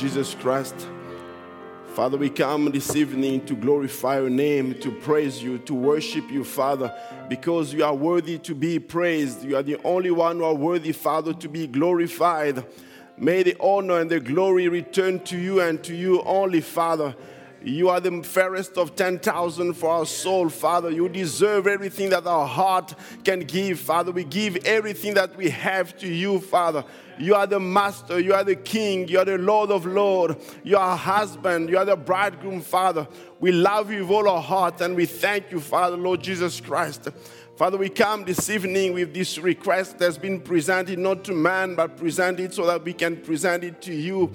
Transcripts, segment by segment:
Jesus Christ, Father, we come this evening to glorify your name, to praise you, to worship you, Father, because you are worthy to be praised. You are the only one who are worthy, Father, to be glorified. May the honor and the glory return to you and to you only, Father. You are the fairest of 10,000 for our soul, Father. You deserve everything that our heart can give, Father. We give everything that we have to you, Father. You are the master, you are the king, you are the Lord of Lords, you are husband, you are the bridegroom, Father. We love you with all our heart and we thank you, Father, Lord Jesus Christ. Father, we come this evening with this request that's been presented not to man, but presented so that we can present it to you.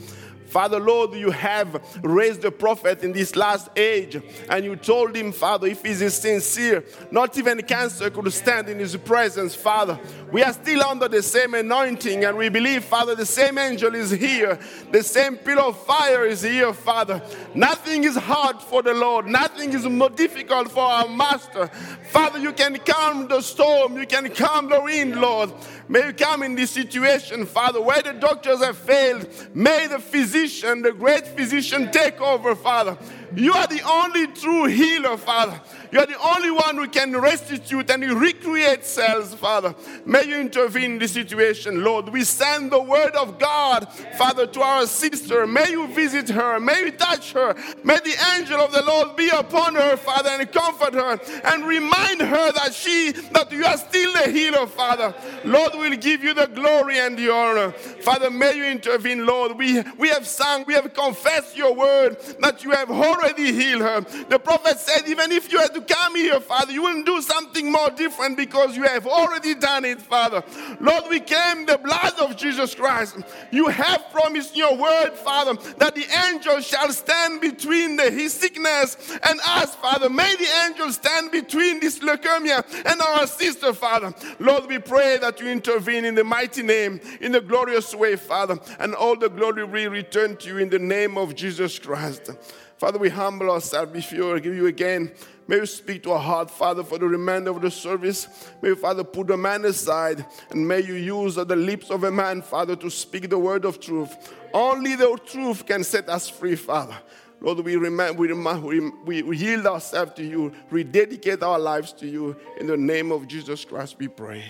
Father, Lord, you have raised the prophet in this last age, and you told him, Father, if he is sincere, not even cancer could stand in his presence, Father. We are still under the same anointing, and we believe, Father, the same angel is here, the same pillar of fire is here, Father. Nothing is hard for the Lord, nothing is more difficult for our Master. Father, you can calm the storm, you can calm the wind, Lord. May you come in this situation, Father, where the doctors have failed. May the physician, the great physician, take over, Father. You are the only true healer, Father. You are the only one who can restitute and recreate cells, Father. May you intervene in this situation, Lord. We send the word of God, Father, to our sister. May you visit her. May you touch her. May the angel of the Lord be upon her, Father, and comfort her and remind her that she, that you are still the healer, Father. Lord, will give you the glory and the honor. Father, may you intervene, Lord. We, we have sung, we have confessed your word that you have already healed her. The prophet said, even if you had to come here, Father, you will do something more different because you have already done it, Father. Lord, we claim the blood of Jesus Christ. You have promised in your word, Father, that the angel shall stand between the, his sickness and us, Father. May the angel stand between this leukemia and our sister, Father. Lord, we pray that you intervene in the mighty name, in the glorious way, Father, and all the glory we return to you in the name of Jesus Christ. Father, we humble ourselves before you, give you again. May you speak to our heart, Father, for the remainder of the service. May you, Father, put the man aside and may you use the lips of a man, Father, to speak the word of truth. Only the truth can set us free, Father. Lord, we, remind, we, we, we yield ourselves to you, rededicate our lives to you. In the name of Jesus Christ, we pray.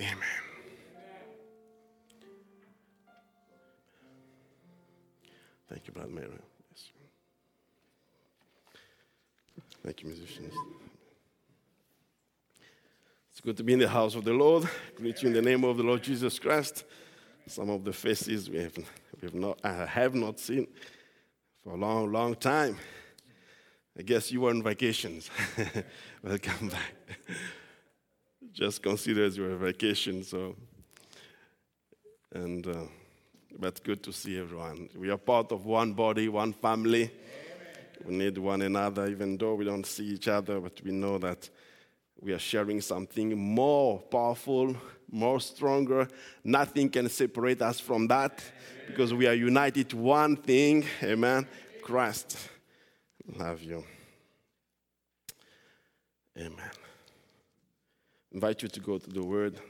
Amen. Thank you, Brother Mary. Thank you, musicians. It's good to be in the house of the Lord. Greet you in the name of the Lord Jesus Christ. Some of the faces we have, we have not, I have not seen for a long, long time. I guess you were on vacations. Welcome back. Just consider as your vacation. So, and uh, but good to see everyone. We are part of one body, one family. We need one another, even though we don't see each other, but we know that we are sharing something more powerful, more stronger. Nothing can separate us from that because we are united to one thing. Amen. Christ. Love you. Amen. Invite you to go to the word.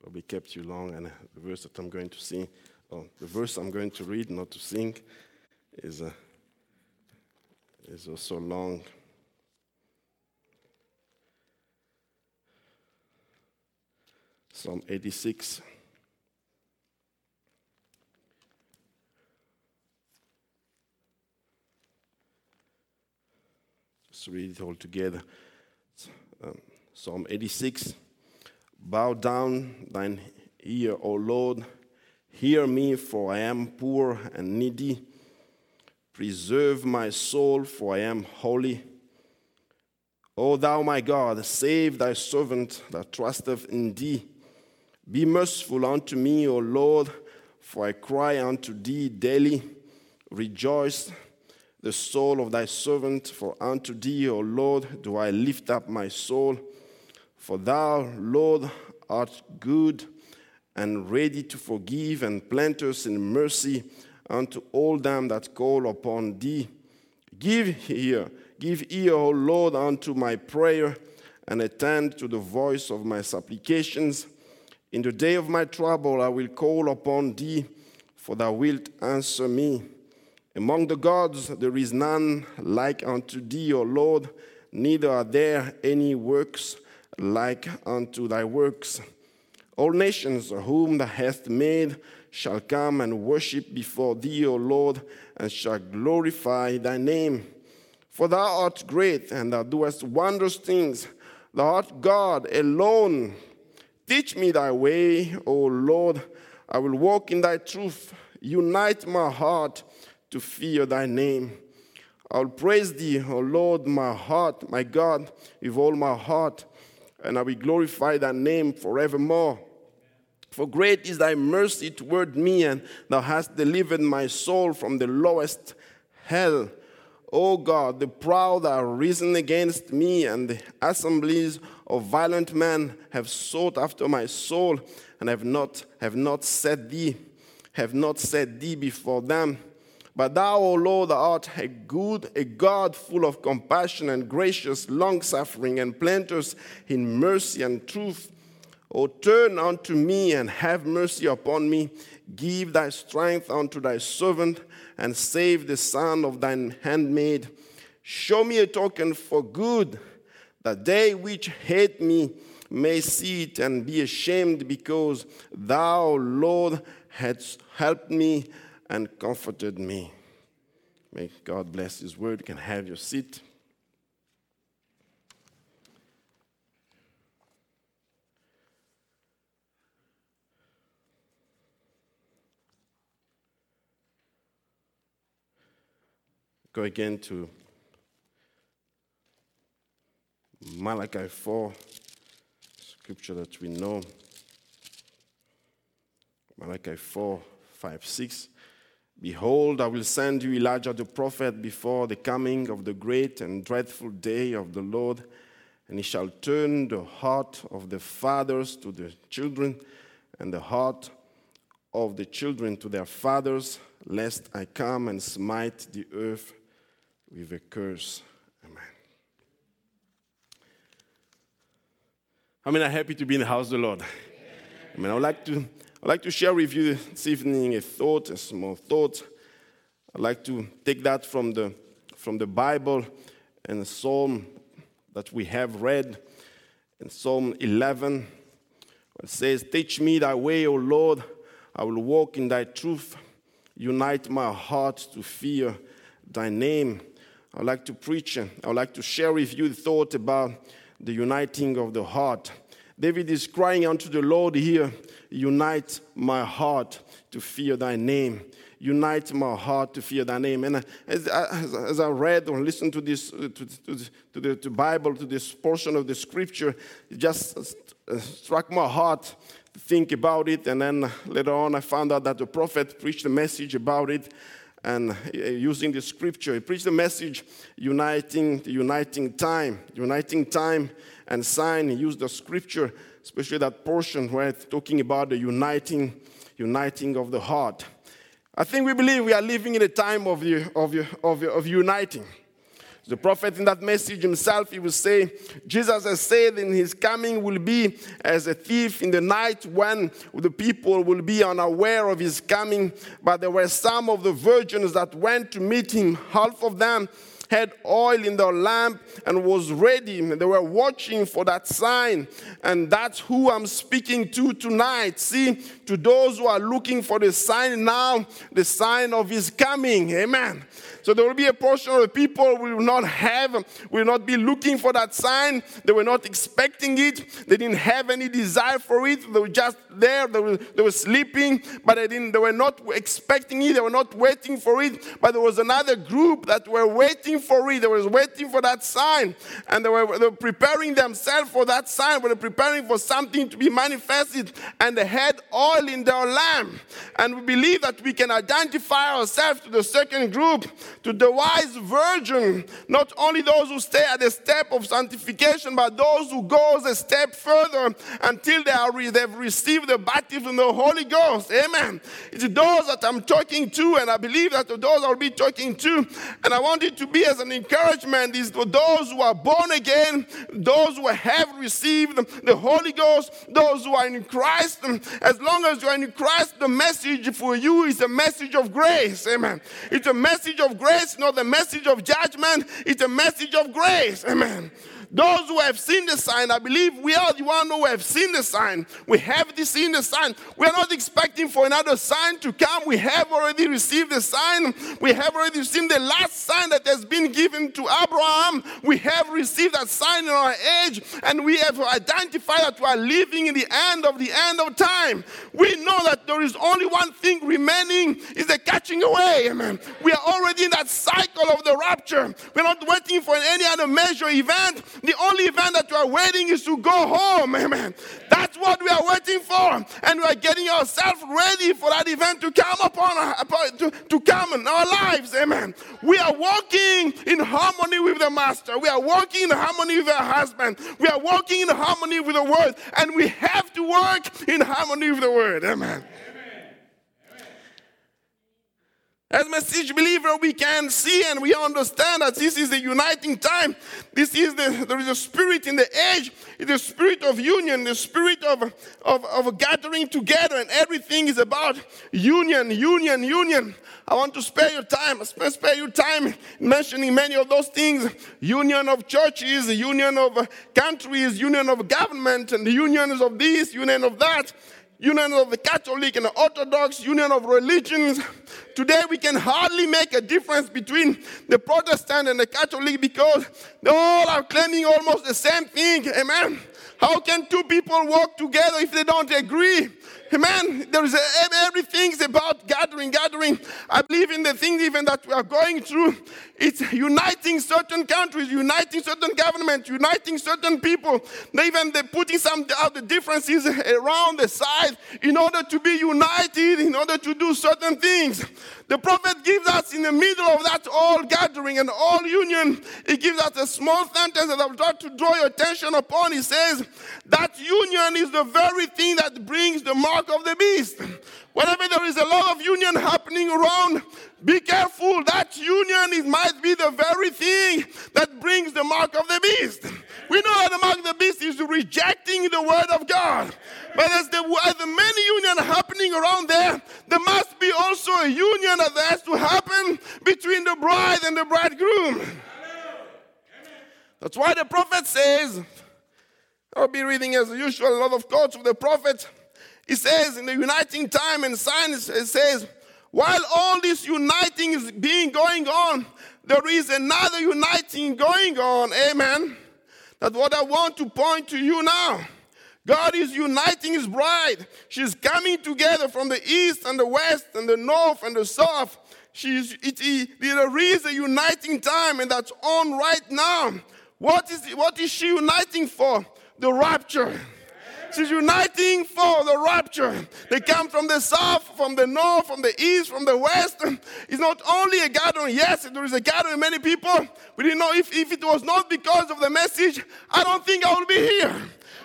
Probably kept you long, and the verse that I'm going to sing, or the verse I'm going to read, not to sing, is. Uh, is also long. Psalm 86. Let's read it all together. Um, Psalm 86. Bow down thine ear, O Lord. Hear me, for I am poor and needy. Preserve my soul, for I am holy. O thou my God, save thy servant that trusteth in thee. Be merciful unto me, O Lord, for I cry unto thee daily. Rejoice the soul of thy servant, for unto thee, O Lord, do I lift up my soul. For thou, Lord, art good and ready to forgive and plenteous in mercy unto all them that call upon thee. Give ear, give ear, O Lord, unto my prayer, and attend to the voice of my supplications. In the day of my trouble, I will call upon thee, for thou wilt answer me. Among the gods, there is none like unto thee, O Lord, neither are there any works like unto thy works. All nations whom thou hast made shall come and worship before thee, O Lord, and shall glorify thy name. For thou art great, and thou doest wondrous things. Thou art God alone. Teach me thy way, O Lord. I will walk in thy truth. Unite my heart to fear thy name. I will praise thee, O Lord, my heart, my God, with all my heart, and I will glorify thy name forevermore. For great is thy mercy toward me, and thou hast delivered my soul from the lowest hell. O God, the proud are risen against me, and the assemblies of violent men have sought after my soul, and have not have not set thee, have not set thee before them. But thou, O Lord, art a good, a God full of compassion and gracious, long suffering, and plenteous in mercy and truth. O turn unto me and have mercy upon me. Give thy strength unto thy servant and save the son of thine handmaid. Show me a token for good, that they which hate me may see it and be ashamed, because thou, Lord, hast helped me and comforted me. May God bless his word. You can have your seat. Go again to Malachi 4, scripture that we know. Malachi 4, 5, 6. Behold, I will send you Elijah the prophet before the coming of the great and dreadful day of the Lord, and he shall turn the heart of the fathers to the children, and the heart of the children to their fathers, lest I come and smite the earth with a curse. Amen. How many are happy to be in the house of the Lord? I mean, I would like to, I'd like to share with you this evening a thought, a small thought. I'd like to take that from the, from the Bible and the psalm that we have read in Psalm 11. It says, Teach me thy way, O Lord. I will walk in thy truth. Unite my heart to fear thy name. I'd like to preach, uh, I would like to share with you the thought about the uniting of the heart. David is crying unto the Lord here, Unite my heart to fear thy name. Unite my heart to fear thy name. And uh, as, uh, as, as I read or listened to this, to, to, to the to Bible, to this portion of the scripture, it just uh, struck my heart to think about it. And then later on, I found out that the prophet preached a message about it and uh, using the scripture. He preached the message uniting, uniting time, uniting time and sign. He used the scripture, especially that portion where it's talking about the uniting, uniting of the heart. I think we believe we are living in a time of, of, of, of uniting. The prophet in that message himself, he will say, Jesus has said in his coming will be as a thief in the night when the people will be unaware of his coming. But there were some of the virgins that went to meet him, half of them had oil in their lamp and was ready. They were watching for that sign. And that's who I'm speaking to tonight. See, to those who are looking for the sign now, the sign of his coming. Amen. So there will be a portion of the people will not have, will not be looking for that sign. They were not expecting it. They didn't have any desire for it. They were just there. They were, they were sleeping, but they didn't. They were not expecting it. They were not waiting for it. But there was another group that were waiting for it. They were waiting for that sign. And they were, they were preparing themselves for that sign. They were preparing for something to be manifested. And they had oil in their lamp. And we believe that we can identify ourselves to the second group, to the wise virgin. Not only those who stay at the step of sanctification, but those who goes a step further until they are, they've received the baptism of the Holy Ghost. Amen. It's those that I'm talking to, and I believe that those I'll be talking to. And I want it to be as an encouragement is to those who are born again, those who have received the Holy Ghost, those who are in Christ. As long as you are in Christ, the message for you is a message of grace. Amen. It's a message of grace, not the message of judgment. It's a message of grace. Amen. Those who have seen the sign, I believe we are the one who have seen the sign. We have seen the sign. We are not expecting for another sign to come. We have already received the sign. We have already seen the last sign that has been given to Abraham. We have received that sign in our age, and we have identified that we are living in the end of the end of time. We know that there is only one thing remaining is the catching away. Amen. We are already in that cycle of the rapture. We're not waiting for any other major event. The only event that we are waiting is to go home. Amen. That's what we are waiting for. And we are getting ourselves ready for that event to come upon our, to, to come in our lives. Amen. We are walking in harmony with the Master. We are walking in harmony with our husband. We are walking in harmony with the Word. And we have to work in harmony with the Word. Amen. As message believer, we can see and we understand that this is the uniting time. This is the there is a spirit in the age. The spirit of union, the spirit of, of, of gathering together, and everything is about union, union, union. I want to spare your time, spare your time mentioning many of those things. Union of churches, union of countries, union of government, and the unions of this, union of that union of the Catholic and the Orthodox, union of religions. Today we can hardly make a difference between the Protestant and the Catholic because they all are claiming almost the same thing. Amen. How can two people work together if they don't agree? Amen. There is a, everything's about gathering, gathering. I believe in the things even that we are going through. It's uniting certain countries, uniting certain governments, uniting certain people. Even they're putting some of the differences around the side in order to be united, in order to do certain things. The prophet gives us in the middle of that all gathering and all union, he gives us a small sentence that I would like to draw your attention upon. He says, That union is the very thing that brings the mark of the beast. Whenever there is a lot of union happening around, be careful. That union it might be the very thing that brings the mark of the beast. We know that the mark of the beast is rejecting the word of God. But as the, as the many union happening around there, there must be also a union that has to happen between the bride and the bridegroom. That's why the prophet says, I'll be reading as usual a lot of quotes of the prophet. He says in the uniting time and signs, it says, while all this uniting is being going on, there is another uniting going on. Amen. That's what I want to point to you now. God is uniting his bride. She's coming together from the east and the west and the north and the south. She's, it, it, there is a uniting time, and that's on right now. What is, what is she uniting for? The rapture. She's uniting for the rapture. They come from the south, from the north, from the east, from the west. It's not only a gathering. Yes, there is a gathering, many people. We didn't know if, if it was not because of the message, I don't think I would be here.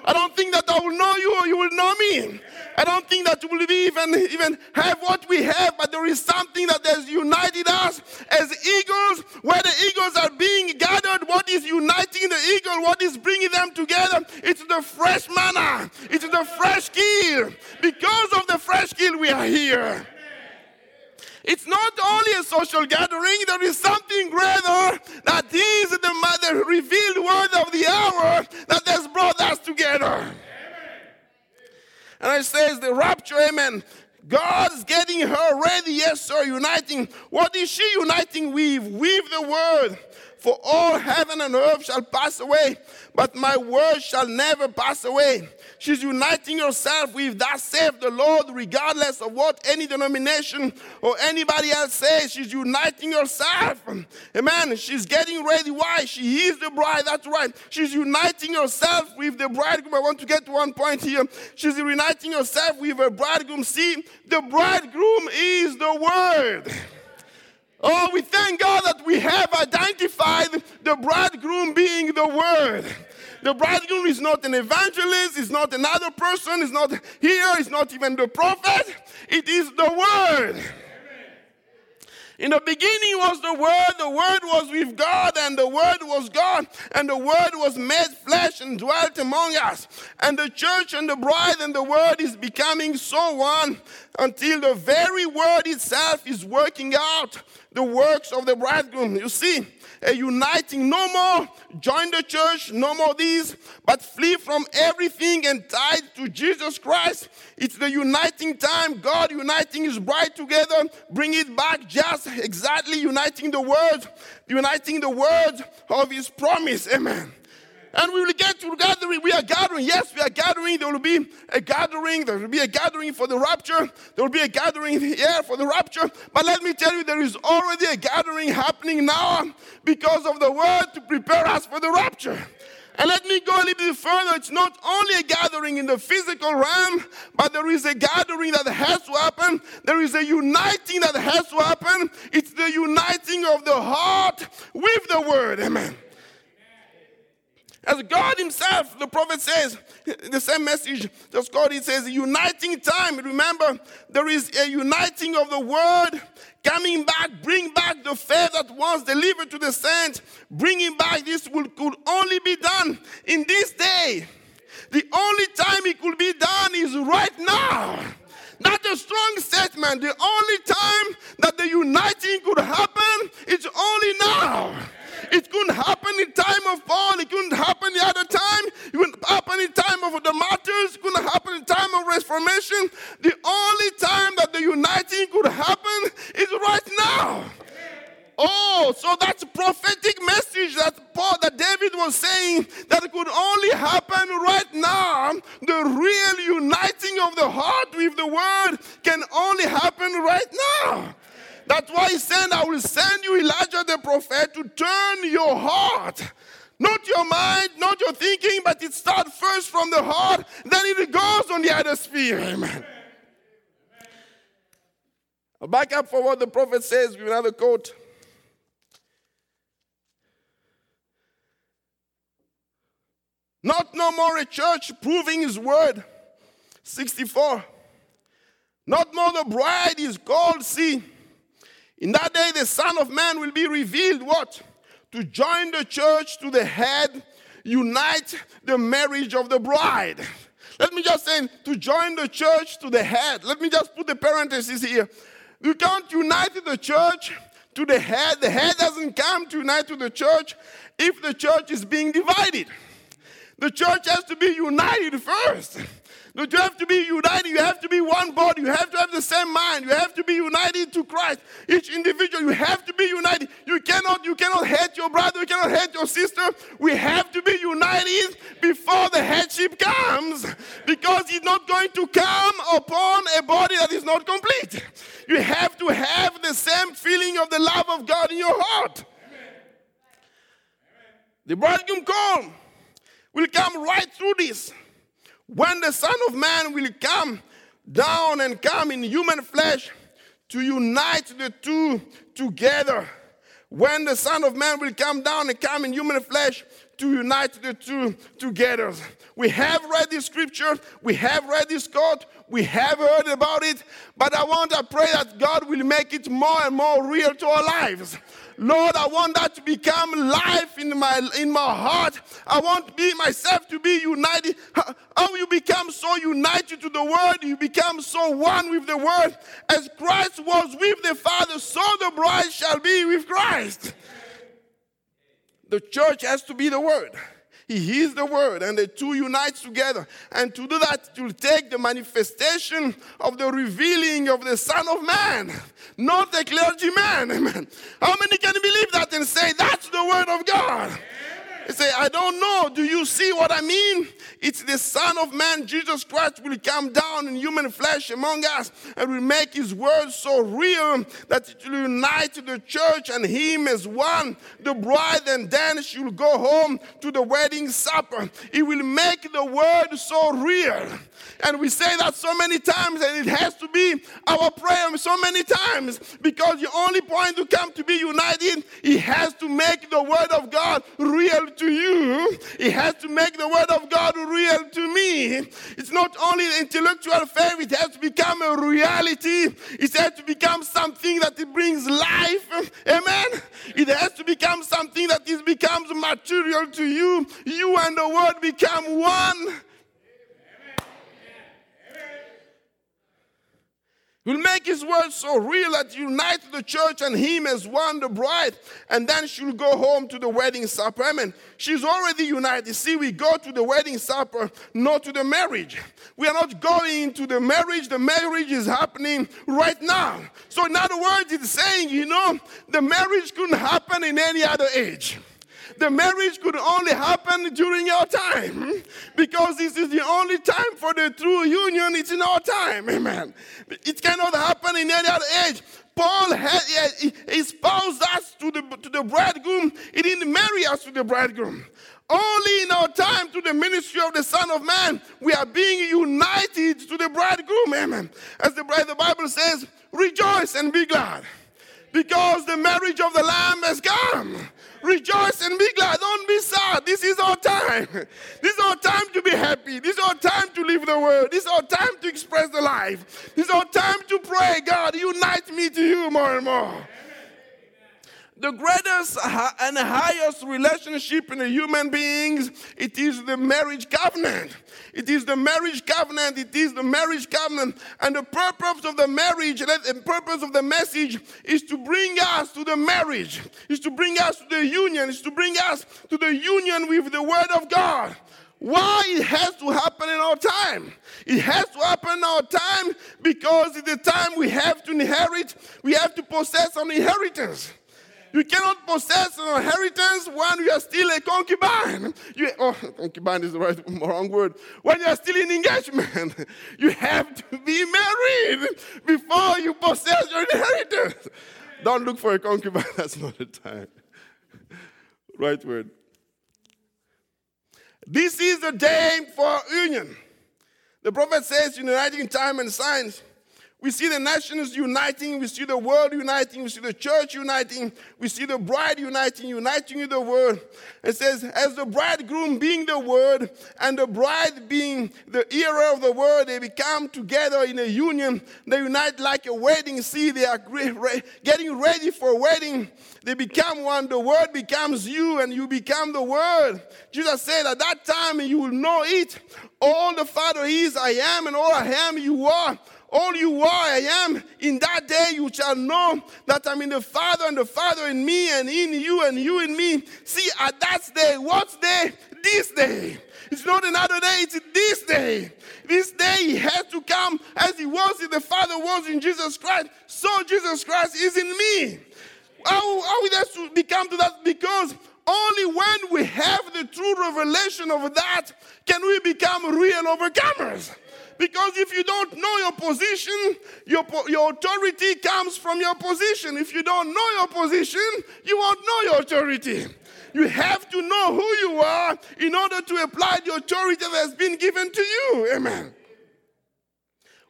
I don't think that I will know you or you will know me. I don't think that we'll even, even have what we have, but there is something that has united us as eagles, where the eagles are being gathered. What is uniting the eagle? What is bringing them together? It's the fresh manna, it's the fresh kill. Because of the fresh kill, we are here. It's not only a social gathering, there is something greater that is the, mother revealed word of the hour that has brought us together. And it says the rapture, amen. God's getting her ready, yes, sir, uniting. What is she uniting with? With the word. For all heaven and earth shall pass away, but my word shall never pass away. She's uniting herself with that saith the Lord, regardless of what any denomination or anybody else says. She's uniting herself. Amen. She's getting ready. Why? She is the bride. That's right. She's uniting herself with the bridegroom. I want to get to one point here. She's uniting herself with a bridegroom. See, the bridegroom is the word. Oh, we thank God that we have identified the bridegroom being the word. The bridegroom is not an evangelist, is not another person, is not here, is not even the prophet. It is the word. In the beginning was the Word, the Word was with God, and the Word was God, and the Word was made flesh and dwelt among us. And the church and the bride and the Word is becoming so one until the very Word itself is working out the works of the bridegroom. You see, a uniting. No more join the church, no more these, but flee from everything and tied to Jesus Christ. It's the uniting time, God uniting his bride together, bring it back just exactly uniting the word, uniting the word of his promise. Amen. And we will get to gathering. We are gathering. Yes, we are gathering. There will be a gathering. There will be a gathering for the rapture. There will be a gathering here for the rapture. But let me tell you, there is already a gathering happening now because of the word to prepare us for the rapture. And let me go a little bit further. It's not only a gathering in the physical realm, but there is a gathering that has to happen. There is a uniting that has to happen. It's the uniting of the heart with the word. Amen. As God Himself, the prophet says, the same message, just God, He says, uniting time. Remember, there is a uniting of the word coming back, bring back the faith that was delivered to the saints, bringing back this will, could only be done in this day. The only time it could be done is right now. That's a strong statement. The only time that the uniting could happen is only now. It couldn't happen in time of Paul. It couldn't happen the other time. It couldn't happen in time of the martyrs. It couldn't happen in time of reformation. The only time that the uniting could happen is right now. Oh, so that's a prophetic message that Paul, that David was saying that could only happen right now. The real uniting of the heart with the word can only happen right now. That's why he said, I will send you Elijah the prophet to turn your heart. Not your mind, not your thinking, but it starts first from the heart, then it goes on the other sphere. Amen. I'll what the prophet says with another quote. Not no more a church proving his word. 64. Not more the bride is called, see. In that day, the Son of Man will be revealed what? To join the church to the head, unite the marriage of the bride. Let me just say, to join the church to the head. Let me just put the parenthesis here. You can't unite the church to the head. The head doesn't come to unite to the church if the church is being divided. The church has to be united first. You have to be united. You have to be one body. You have to have the same mind. You have to be united to Christ. Each individual, you have to be united. You cannot, you cannot hate your brother. You cannot hate your sister. We have to be united before the headship comes, because it's not going to come upon a body that is not complete. You have to have the same feeling of the love of God in your heart. The bridegroom come will come right through this. When the Son of Man will come down and come in human flesh to unite the two together. When the Son of Man will come down and come in human flesh to unite the two together. We have read this scripture, we have read this quote, we have heard about it, but I want to pray that God will make it more and more real to our lives. Lord, I want that to become life in my in my heart. I want me myself to be united. How you become so united to the word, you become so one with the word. As Christ was with the Father, so the bride shall be with Christ. The church has to be the word. He is the Word, and the two unite together. And to do that, it will take the manifestation of the revealing of the Son of Man, not the clergyman. Amen. How many can believe that and say, That's the Word of God? Say, I don't know. Do you see what I mean? It's the Son of Man, Jesus Christ, will come down in human flesh among us and will make his word so real that it will unite the church and him as one. The bride and then she will go home to the wedding supper. It will make the word so real. And we say that so many times, and it has to be our prayer so many times because the only point to come to be united, it has to make the word of God real to you. It has to make the word of God real to me. It's not only intellectual faith, it has to become a reality. It has to become something that it brings life. Amen. It has to become something that it becomes material to you. You and the word become one. Will make his word so real that unite the church and him as one, the bride, and then she'll go home to the wedding supper. Amen. She's already united. See, we go to the wedding supper, not to the marriage. We are not going to the marriage. The marriage is happening right now. So, in other words, it's saying, you know, the marriage couldn't happen in any other age the marriage could only happen during your time because this is the only time for the true union. It's in our time. Amen. It cannot happen in any other age. Paul had, he espoused us to the, to the bridegroom. He didn't marry us to the bridegroom. Only in our time to the ministry of the Son of Man, we are being united to the bridegroom. Amen. As the, the Bible says, rejoice and be glad because the marriage of the Lamb has come. Rejoice and be glad. Don't be sad. This is our time. This is our time to be happy. This is our time to live the word. This is our time to express the life. This is our time to pray. God, unite me to you more and more the greatest and highest relationship in a human beings it is the marriage covenant. It is the marriage covenant it is the marriage covenant. And the purpose of the marriage the purpose of the message is to bring us to the marriage is to bring us to the union is to bring us to the union with the word of god. Why it has to happen in our time? It has to happen in our time because it's the time we have to inherit we have to possess an inheritance you cannot possess an inheritance when you are still a concubine. You, oh, concubine is the right, wrong word. When you are still in engagement, you have to be married before you possess your inheritance. Don't look for a concubine, that's not the time. right word. This is the day for union. The prophet says, uniting time and signs. We see the nations uniting, we see the world uniting, we see the church uniting, we see the bride uniting, uniting with the word. It says, as the bridegroom being the word and the bride being the hearer of the word, they become together in a union. They unite like a wedding. See, they are getting ready for wedding. They become one. The word becomes you, and you become the word. Jesus said, At that time you will know it. All the Father is, I am, and all I am, you are. All you are, I am. In that day you shall know that I'm in the Father and the Father in me and in you and you in me. See, at that day, what day? This day. It's not another day, it's this day. This day he has to come as he was in the Father was in Jesus Christ. So Jesus Christ is in me. How, how we have to become to that? Because only when we have the true revelation of that can we become real overcomers. Because if you don't know your position, your, your authority comes from your position. If you don't know your position, you won't know your authority. You have to know who you are in order to apply the authority that has been given to you. Amen.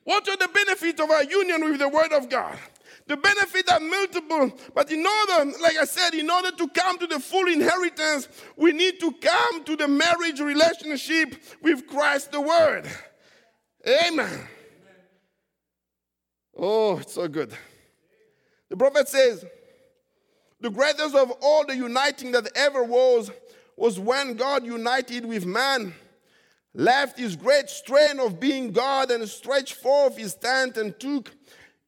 What are the benefits of our union with the Word of God? The benefits are multiple, but in order, like I said, in order to come to the full inheritance, we need to come to the marriage relationship with Christ the Word. Amen. Oh, it's so good. The prophet says, the greatest of all the uniting that ever was was when God united with man, left his great strain of being God and stretched forth his tent and took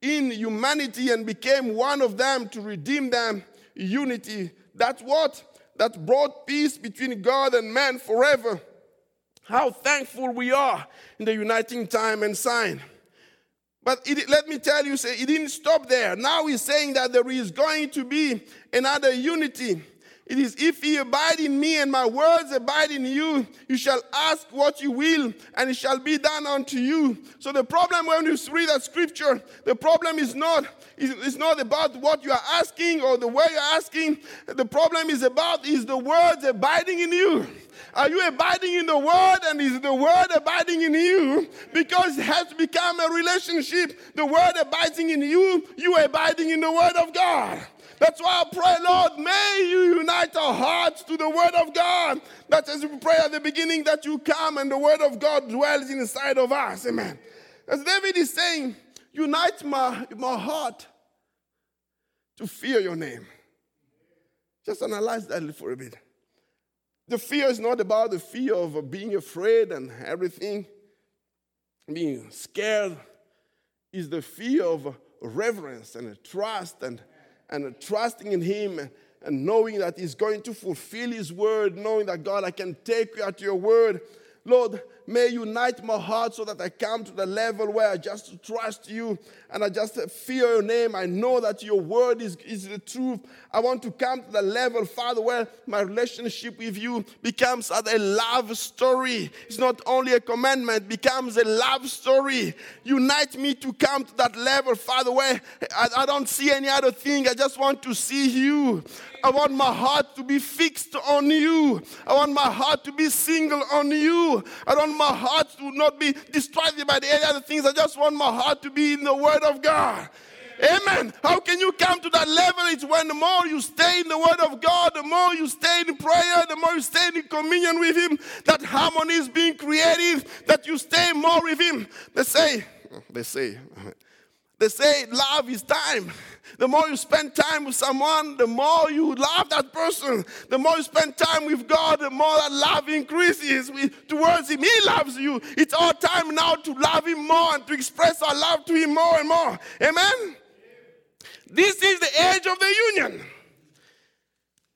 in humanity and became one of them to redeem them. Unity. That's what that brought peace between God and man forever. How thankful we are in the uniting time and sign. But it, let me tell you, say, it didn't stop there. Now he's saying that there is going to be another unity. It is, if ye abide in me and my words abide in you, you shall ask what you will, and it shall be done unto you. So the problem when you read that scripture, the problem is not, is not about what you are asking or the way you're asking. The problem is about is the words abiding in you. Are you abiding in the word and is the word abiding in you? Because it has become a relationship. The word abiding in you, you abiding in the word of God. That's why I pray, Lord, may you unite our hearts to the Word of God. That as we pray at the beginning, that you come and the Word of God dwells inside of us. Amen. As David is saying, unite my, my heart to fear your name. Just analyze that for a bit. The fear is not about the fear of being afraid and everything, being scared. Is the fear of reverence and trust and and trusting in Him and knowing that He's going to fulfill His word, knowing that God, I can take you at your word. Lord, may unite my heart so that I come to the level where I just trust you and I just fear your name. I know that your word is, is the truth. I want to come to the level, Father, where my relationship with you becomes a love story. It's not only a commandment, becomes a love story. Unite me to come to that level, Father, where I, I don't see any other thing. I just want to see you. I want my heart to be fixed on you. I want my heart to be single on you. I my heart to not be distracted by the other things. I just want my heart to be in the Word of God. Amen. How can you come to that level? It's when the more you stay in the Word of God, the more you stay in prayer, the more you stay in communion with Him, that harmony is being created, that you stay more with Him. They say, they say, they say love is time. The more you spend time with someone, the more you love that person. The more you spend time with God, the more that love increases towards Him. He loves you. It's our time now to love Him more and to express our love to Him more and more. Amen? This is the age of the union.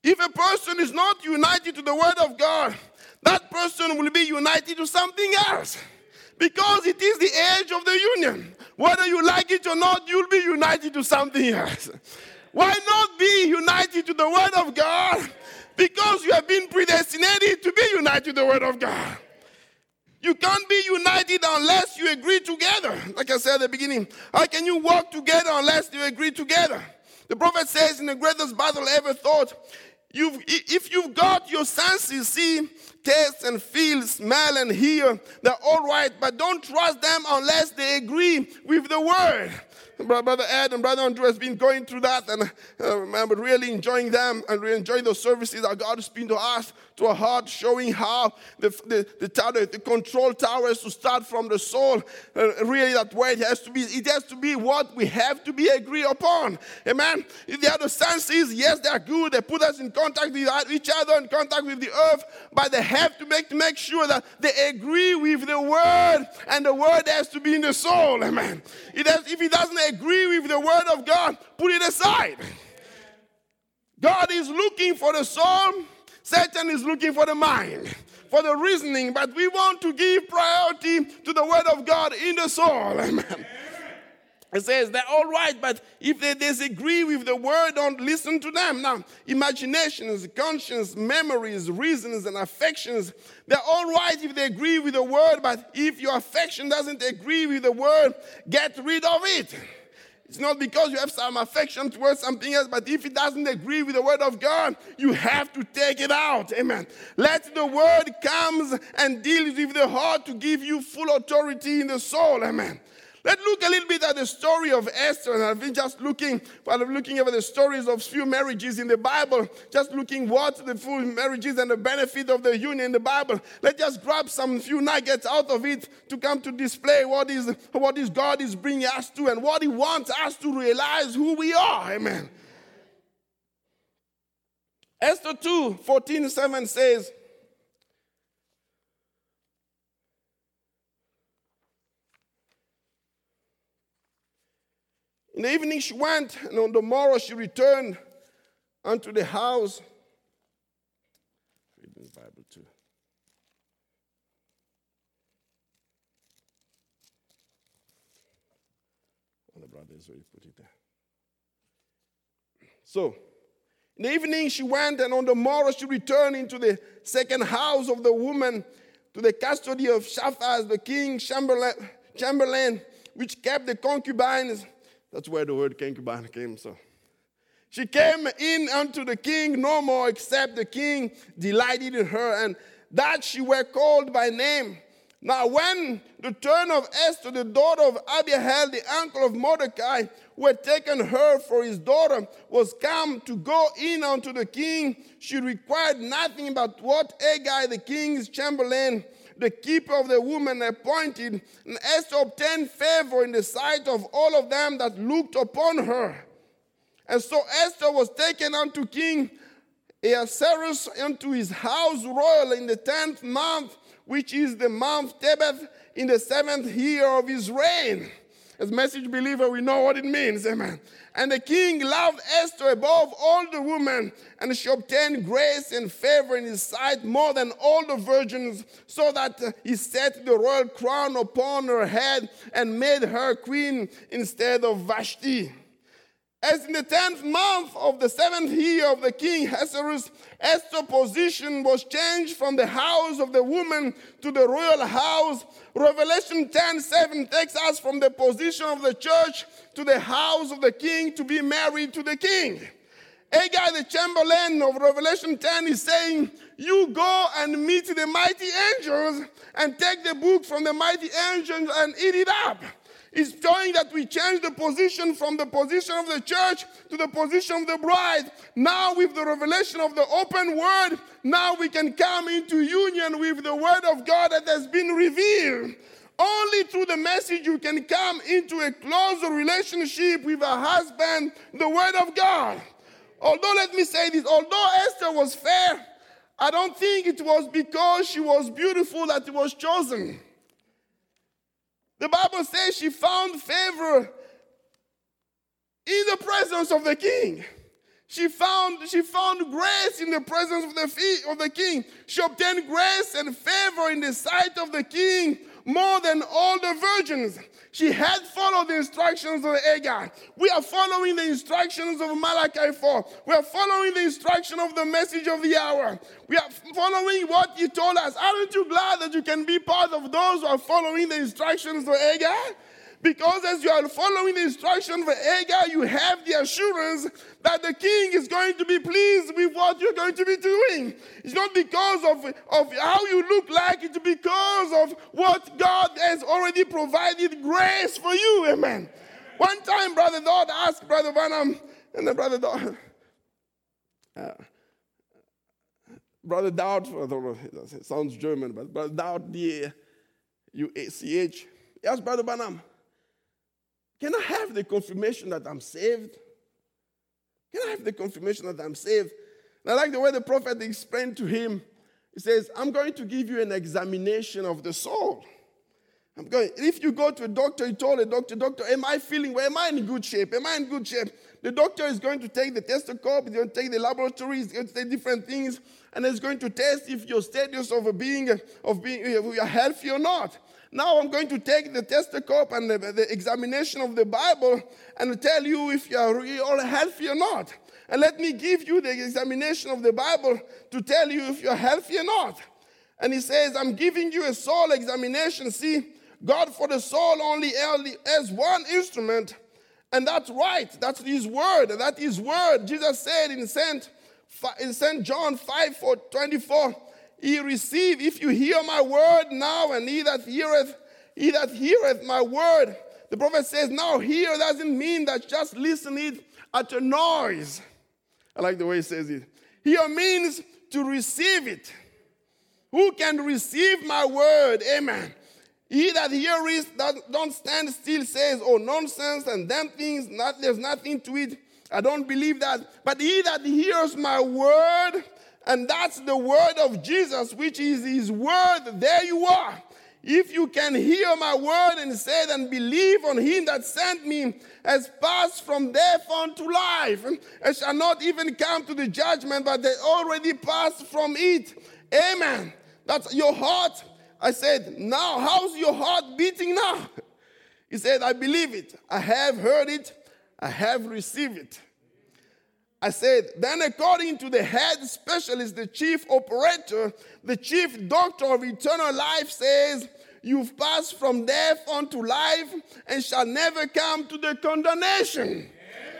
If a person is not united to the Word of God, that person will be united to something else because it is the age of the union. Whether you like it or not, you'll be united to something else. Why not be united to the Word of God? Because you have been predestinated to be united to the Word of God. You can't be united unless you agree together. Like I said at the beginning, how can you walk together unless you agree together? The prophet says in the greatest battle ever fought, You've, if you've got your senses, see, taste and feel, smell and hear, they're all right, but don't trust them unless they agree with the word. Brother Ed and Brother Andrew has been going through that, and uh, I'm really enjoying them and really enjoying those services that God has been to us, to our heart, showing how the, the, the, tower, the control tower has to start from the soul. Uh, really, that way it has to be. It has to be what we have to be agreed upon. Amen. If the other senses, yes, they are good. They put us in contact with each other, in contact with the earth, but they have to make to make sure that they agree with the word, and the word has to be in the soul. Amen. It has, if it doesn't agree with the word of God, put it aside. God is looking for the soul, Satan is looking for the mind, for the reasoning, but we want to give priority to the word of God in the soul. Amen. It says they're all right, but if they disagree with the word, don't listen to them. Now, imaginations, conscience, memories, reasons, and affections, they're all right if they agree with the word, but if your affection doesn't agree with the word, get rid of it. It's not because you have some affection towards something else, but if it doesn't agree with the word of God, you have to take it out. Amen. Let the word comes and deals with the heart to give you full authority in the soul. Amen. Let's look a little bit at the story of Esther. And I've been just looking, while I'm looking over the stories of few marriages in the Bible, just looking what the full marriages and the benefit of the union in the Bible. Let's just grab some few nuggets out of it to come to display what is what is God is bringing us to and what He wants us to realize who we are. Amen. Esther 2 14 7 says, In the evening she went, and on the morrow she returned unto the house. Children's Bible too. Oh, the brothers already put it there. So, in the evening she went, and on the morrow she returned into the second house of the woman to the custody of Shaphat, the king chamberlain, chamberlain, which kept the concubines. That's where the word concubine came. So she came in unto the king no more, except the king delighted in her, and that she were called by name. Now, when the turn of Esther, the daughter of Abihail, the uncle of Mordecai, who had taken her for his daughter, was come to go in unto the king, she required nothing but what Agai, the king's chamberlain, the keeper of the woman, appointed. And Esther obtained favor in the sight of all of them that looked upon her. And so Esther was taken unto King Ahasuerus unto his house royal in the tenth month which is the month Tebeth in the seventh year of his reign. As message believer, we know what it means, amen. And the king loved Esther above all the women, and she obtained grace and favor in his sight more than all the virgins, so that uh, he set the royal crown upon her head and made her queen instead of Vashti. As in the tenth month of the seventh year of the king Ahasuerus, Esther's position was changed from the house of the woman to the royal house. Revelation 10 7 takes us from the position of the church to the house of the king to be married to the king. Hegai, the chamberlain of Revelation 10, is saying, You go and meet the mighty angels and take the book from the mighty angels and eat it up. It's showing that we change the position from the position of the church to the position of the bride. Now, with the revelation of the open word, now we can come into union with the word of God that has been revealed. Only through the message you can come into a closer relationship with a husband, the word of God. Although, let me say this, although Esther was fair, I don't think it was because she was beautiful that she was chosen. The Bible says she found favor in the presence of the king. She found, she found grace in the presence of the, of the king. She obtained grace and favor in the sight of the king more than all the virgins. She had followed the instructions of Hegai. We are following the instructions of Malachi 4. We are following the instruction of the message of the hour. We are following what he told us. Aren't you glad that you can be part of those who are following the instructions of Hegai? Because as you are following the instruction of Hegai, you have the assurance that the king is going to be pleased with what you're going to be doing. It's not because of, of how you look like, it's because of what God has already provided grace for you. Amen. One time, Brother Dodd asked Brother Branham, and then Brother Dodd, uh, Brother Dowd, I don't know, it sounds German, but Brother Dowd, D U A C H, he asked Brother Branham, can I have the confirmation that I'm saved? Can I have the confirmation that I'm saved? And I like the way the prophet explained to him. He says, I'm going to give you an examination of the soul. I'm going, if you go to a doctor, you told a doctor, Doctor, am I feeling well? Am I in good shape? Am I in good shape? The doctor is going to take the stethoscope, he's going to take the laboratory, he's going to take different things, and he's going to test if your status of being of being if you are healthy or not. Now I'm going to take the stethoscope and the, the examination of the Bible and tell you if you are all healthy or not. And let me give you the examination of the Bible to tell you if you're healthy or not. And he says, I'm giving you a soul examination. See, God for the soul only has one instrument, and that's right. That's his word. That is word. Jesus said in St. In St. John 5 4, 24, he receive, if you hear my word now, and he that heareth, he that heareth my word. The prophet says, now hear doesn't mean that just listen it at a noise. I like the way he says it. Hear means to receive it. Who can receive my word? Amen. He that heareth that don't stand still says, Oh, nonsense and damn things, not, there's nothing to it. I don't believe that. But he that hears my word and that's the word of Jesus, which is his word. There you are. If you can hear my word and say and believe on him that sent me, has passed from death unto life, and shall not even come to the judgment, but they already passed from it. Amen. That's your heart. I said, Now, how's your heart beating now? He said, I believe it. I have heard it. I have received it. I said, then according to the head specialist, the chief operator, the chief doctor of eternal life says, You've passed from death unto life and shall never come to the condemnation. Amen.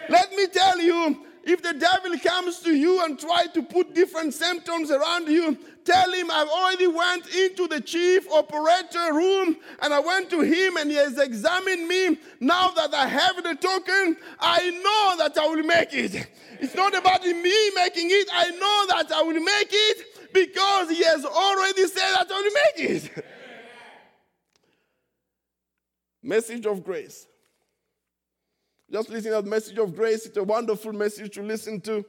Let me tell you, if the devil comes to you and try to put different symptoms around you, tell him I've already went into the chief operator room and I went to him and he has examined me. Now that I have the token, I know that I will make it. It's not about me making it. I know that I will make it because he has already said that I will make it. message of grace. Just listen to that message of grace. It's a wonderful message to listen to.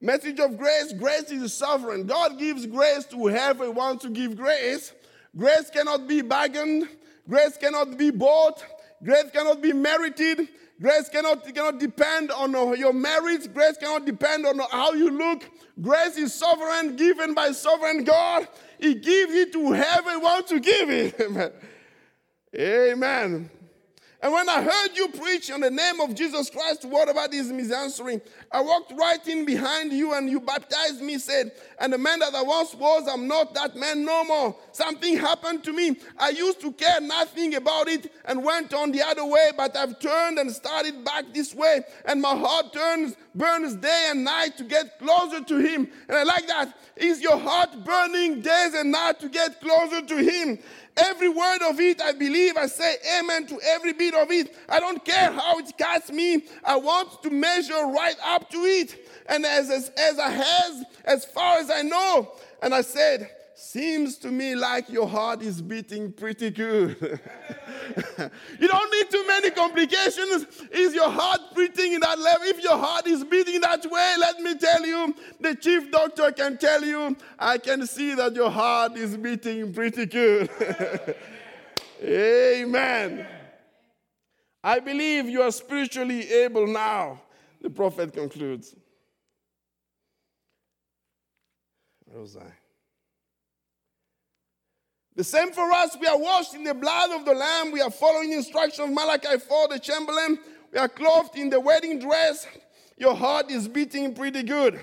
Message of grace grace is sovereign. God gives grace to whoever wants to give grace. Grace cannot be bargained, grace cannot be bought, grace cannot be merited. Grace cannot, cannot depend on your merits. Grace cannot depend on how you look. Grace is sovereign, given by sovereign God. He gives it to whoever wants to give it. Amen. Amen. And when I heard you preach in the name of Jesus Christ, what about this misanswering? I walked right in behind you and you baptized me, said, and the man that I once was, I'm not that man no more. Something happened to me. I used to care nothing about it and went on the other way, but I've turned and started back this way. And my heart turns, burns day and night to get closer to him. And I like that. Is your heart burning days and night to get closer to him? Every word of it, I believe. I say amen to every bit of it. I don't care how it cuts me. I want to measure right up to it. And as, as, as I has, as far as I know. And I said, seems to me like your heart is beating pretty good. you don't need too many complications. Is your heart beating in that level? If your heart is beating that way, let me tell you, the chief doctor can tell you, I can see that your heart is beating pretty good. Amen. I believe you are spiritually able now, the prophet concludes. Where was I? The same for us. We are washed in the blood of the Lamb. We are following the instructions of Malachi 4, the Chamberlain. We are clothed in the wedding dress. Your heart is beating pretty good.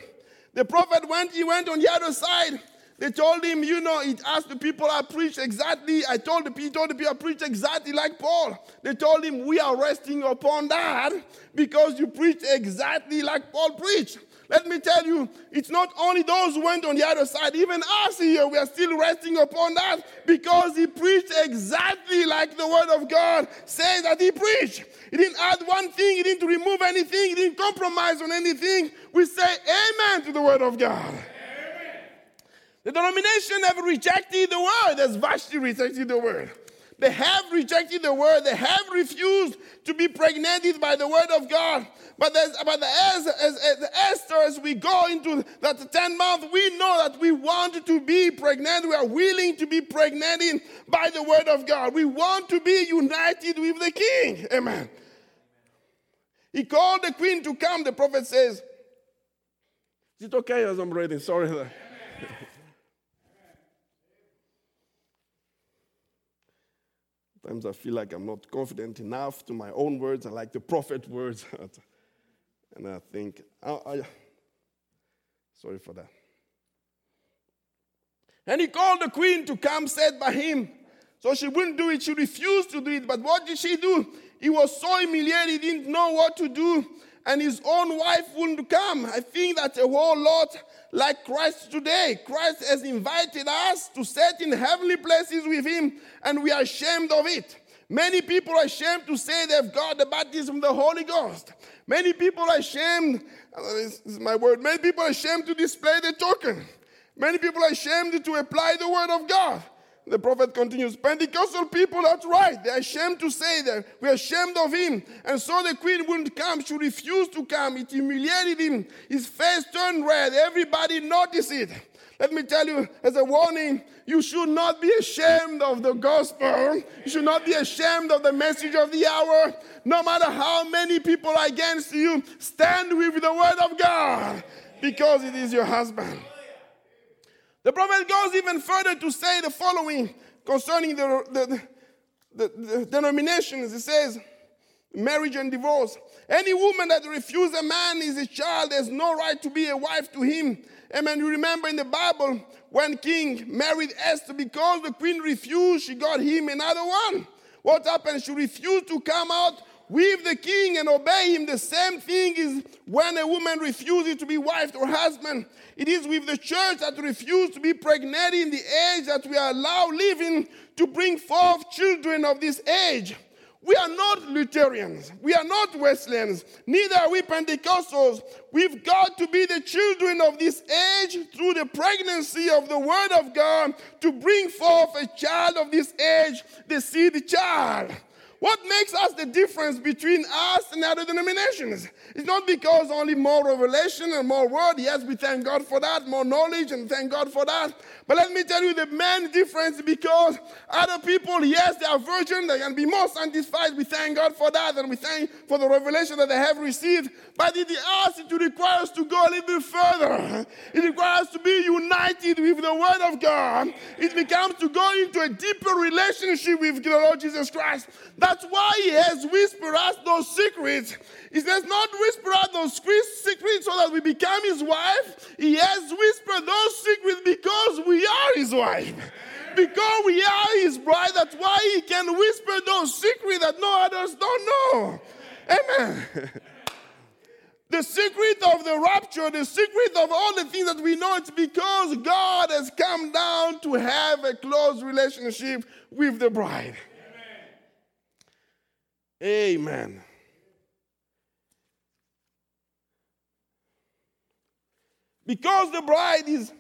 The prophet went, he went on the other side. They told him, you know, he asked the people, I preach exactly. I told the people, told the people, I preach exactly like Paul. They told him, we are resting upon that because you preach exactly like Paul preached. Let me tell you, it's not only those who went on the other side, even us here, we are still resting upon that because he preached exactly like the word of God says that he preached. He didn't add one thing, he didn't remove anything, he didn't compromise on anything. We say amen to the word of God. Amen. The denomination have rejected the word as Vashti rejected the word. They have rejected the word. They have refused to be pregnated by the word of God. But, but as, as, as Esther, as we go into that 10 month, we know that we want to be pregnant. We are willing to be pregnant by the word of God. We want to be united with the king. Amen. He called the queen to come. The prophet says, Is it okay as I'm reading? Sorry. Sometimes I feel like I'm not confident enough to my own words. I like the prophet words. and I think, oh, I, sorry for that. And he called the queen to come sit by him. So she wouldn't do it. She refused to do it. But what did she do? He was so humiliated, he didn't know what to do. And his own wife wouldn't come. I think that a whole lot like Christ today. Christ has invited us to sit in heavenly places with him, and we are ashamed of it. Many people are ashamed to say they've got the baptism of the Holy Ghost. Many people are ashamed, uh, this is my word, many people are ashamed to display the token. Many people are ashamed to apply the word of God. The prophet continues, Pentecostal people, that's right. They're ashamed to say that. We're ashamed of him. And so the queen wouldn't come. She refused to come. It humiliated him. His face turned red. Everybody noticed it. Let me tell you, as a warning, you should not be ashamed of the gospel. You should not be ashamed of the message of the hour. No matter how many people are against you, stand with the word of God because it is your husband. The prophet goes even further to say the following concerning the, the, the, the denominations. It says, marriage and divorce. Any woman that refuses a man is a child, has no right to be a wife to him. Amen. You remember in the Bible when King married Esther because the queen refused, she got him another one. What happened? She refused to come out with the king and obey him. The same thing is when a woman refuses to be wife or husband. It is with the church that refuse to be pregnant in the age that we are allowed living to bring forth children of this age. We are not Lutherans. We are not Wesleyans. Neither are we Pentecostals. We've got to be the children of this age through the pregnancy of the Word of God to bring forth a child of this age, the seed child. What makes us the difference between us and other denominations? It's not because only more revelation and more word. Yes, we thank God for that, more knowledge, and thank God for that. But let me tell you the main difference because other people, yes, they are virgin, they can be more sanctified. We thank God for that, and we thank for the revelation that they have received. But it asks it requires to go a little bit further. It requires to be united with the Word of God. It becomes to go into a deeper relationship with the Lord Jesus Christ. That's why He has whispered us those secrets. He says, not whisper out those secrets so that we become His wife. He has whispered those secrets because we are His wife. Because we are His bride, that's why He can whisper those secrets that no others don't know. Amen. The secret of the rapture, the secret of all the things that we know, it's because God has come down to have a close relationship with the bride. Amen. Because the bride is,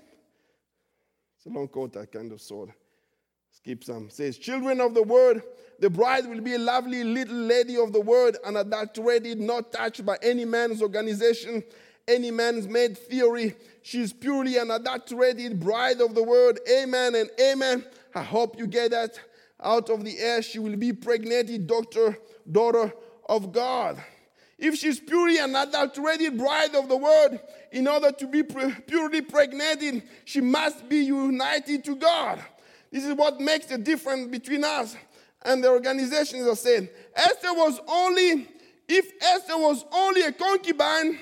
it's a long quote, I kind of sort skip some. says, Children of the word, the bride will be a lovely little lady of the word, unadulterated, not touched by any man's organization, any man's made theory. She's purely an unadulterated bride of the word. Amen and amen. I hope you get that out of the air. She will be pregnant, doctor, daughter of God. If she's purely an unadulterated bride of the word, in order to be purely pregnant, she must be united to God. This is what makes the difference between us and the organizations are saying Esther was only, if Esther was only a concubine,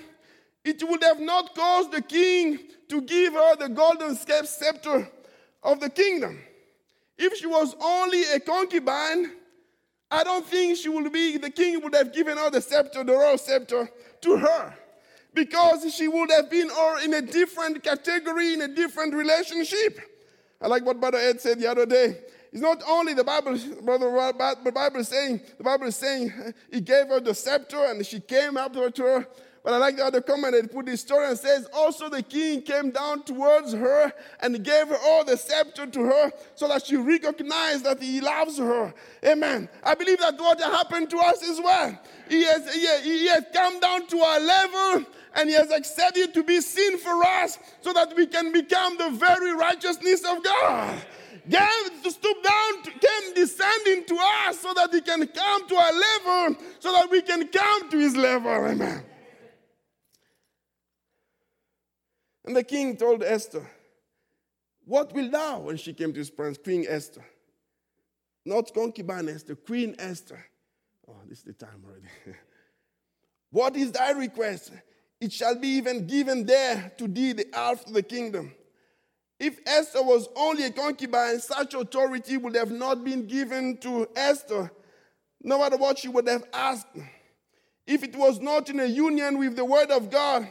it would have not caused the king to give her the golden scepter of the kingdom. If she was only a concubine, I don't think she would be, the king would have given her the scepter, the royal scepter, to her. Because she would have been or in a different category, in a different relationship. I like what Brother Ed said the other day. It's not only the Bible, brother, the Bible is saying, the Bible is saying he gave her the scepter and she came up to her. But I like the other comment that put this story and says, also the king came down towards her and gave her all the scepter to her so that she recognized that he loves her. Amen. I believe that what happened to us as well. He has, he, he has come down to our level and he has accepted to be sin for us so that we can become the very righteousness of God came to stoop down, to, came descending to us so that he can come to our level, so that we can come to his level. Amen. And the king told Esther, What will thou? When she came to his presence, Queen Esther. Not concubine Esther, Queen Esther. Oh, this is the time already. what is thy request? It shall be even given there to thee the half of the kingdom. If Esther was only a concubine, such authority would have not been given to Esther, no matter what she would have asked. If it was not in a union with the word of God,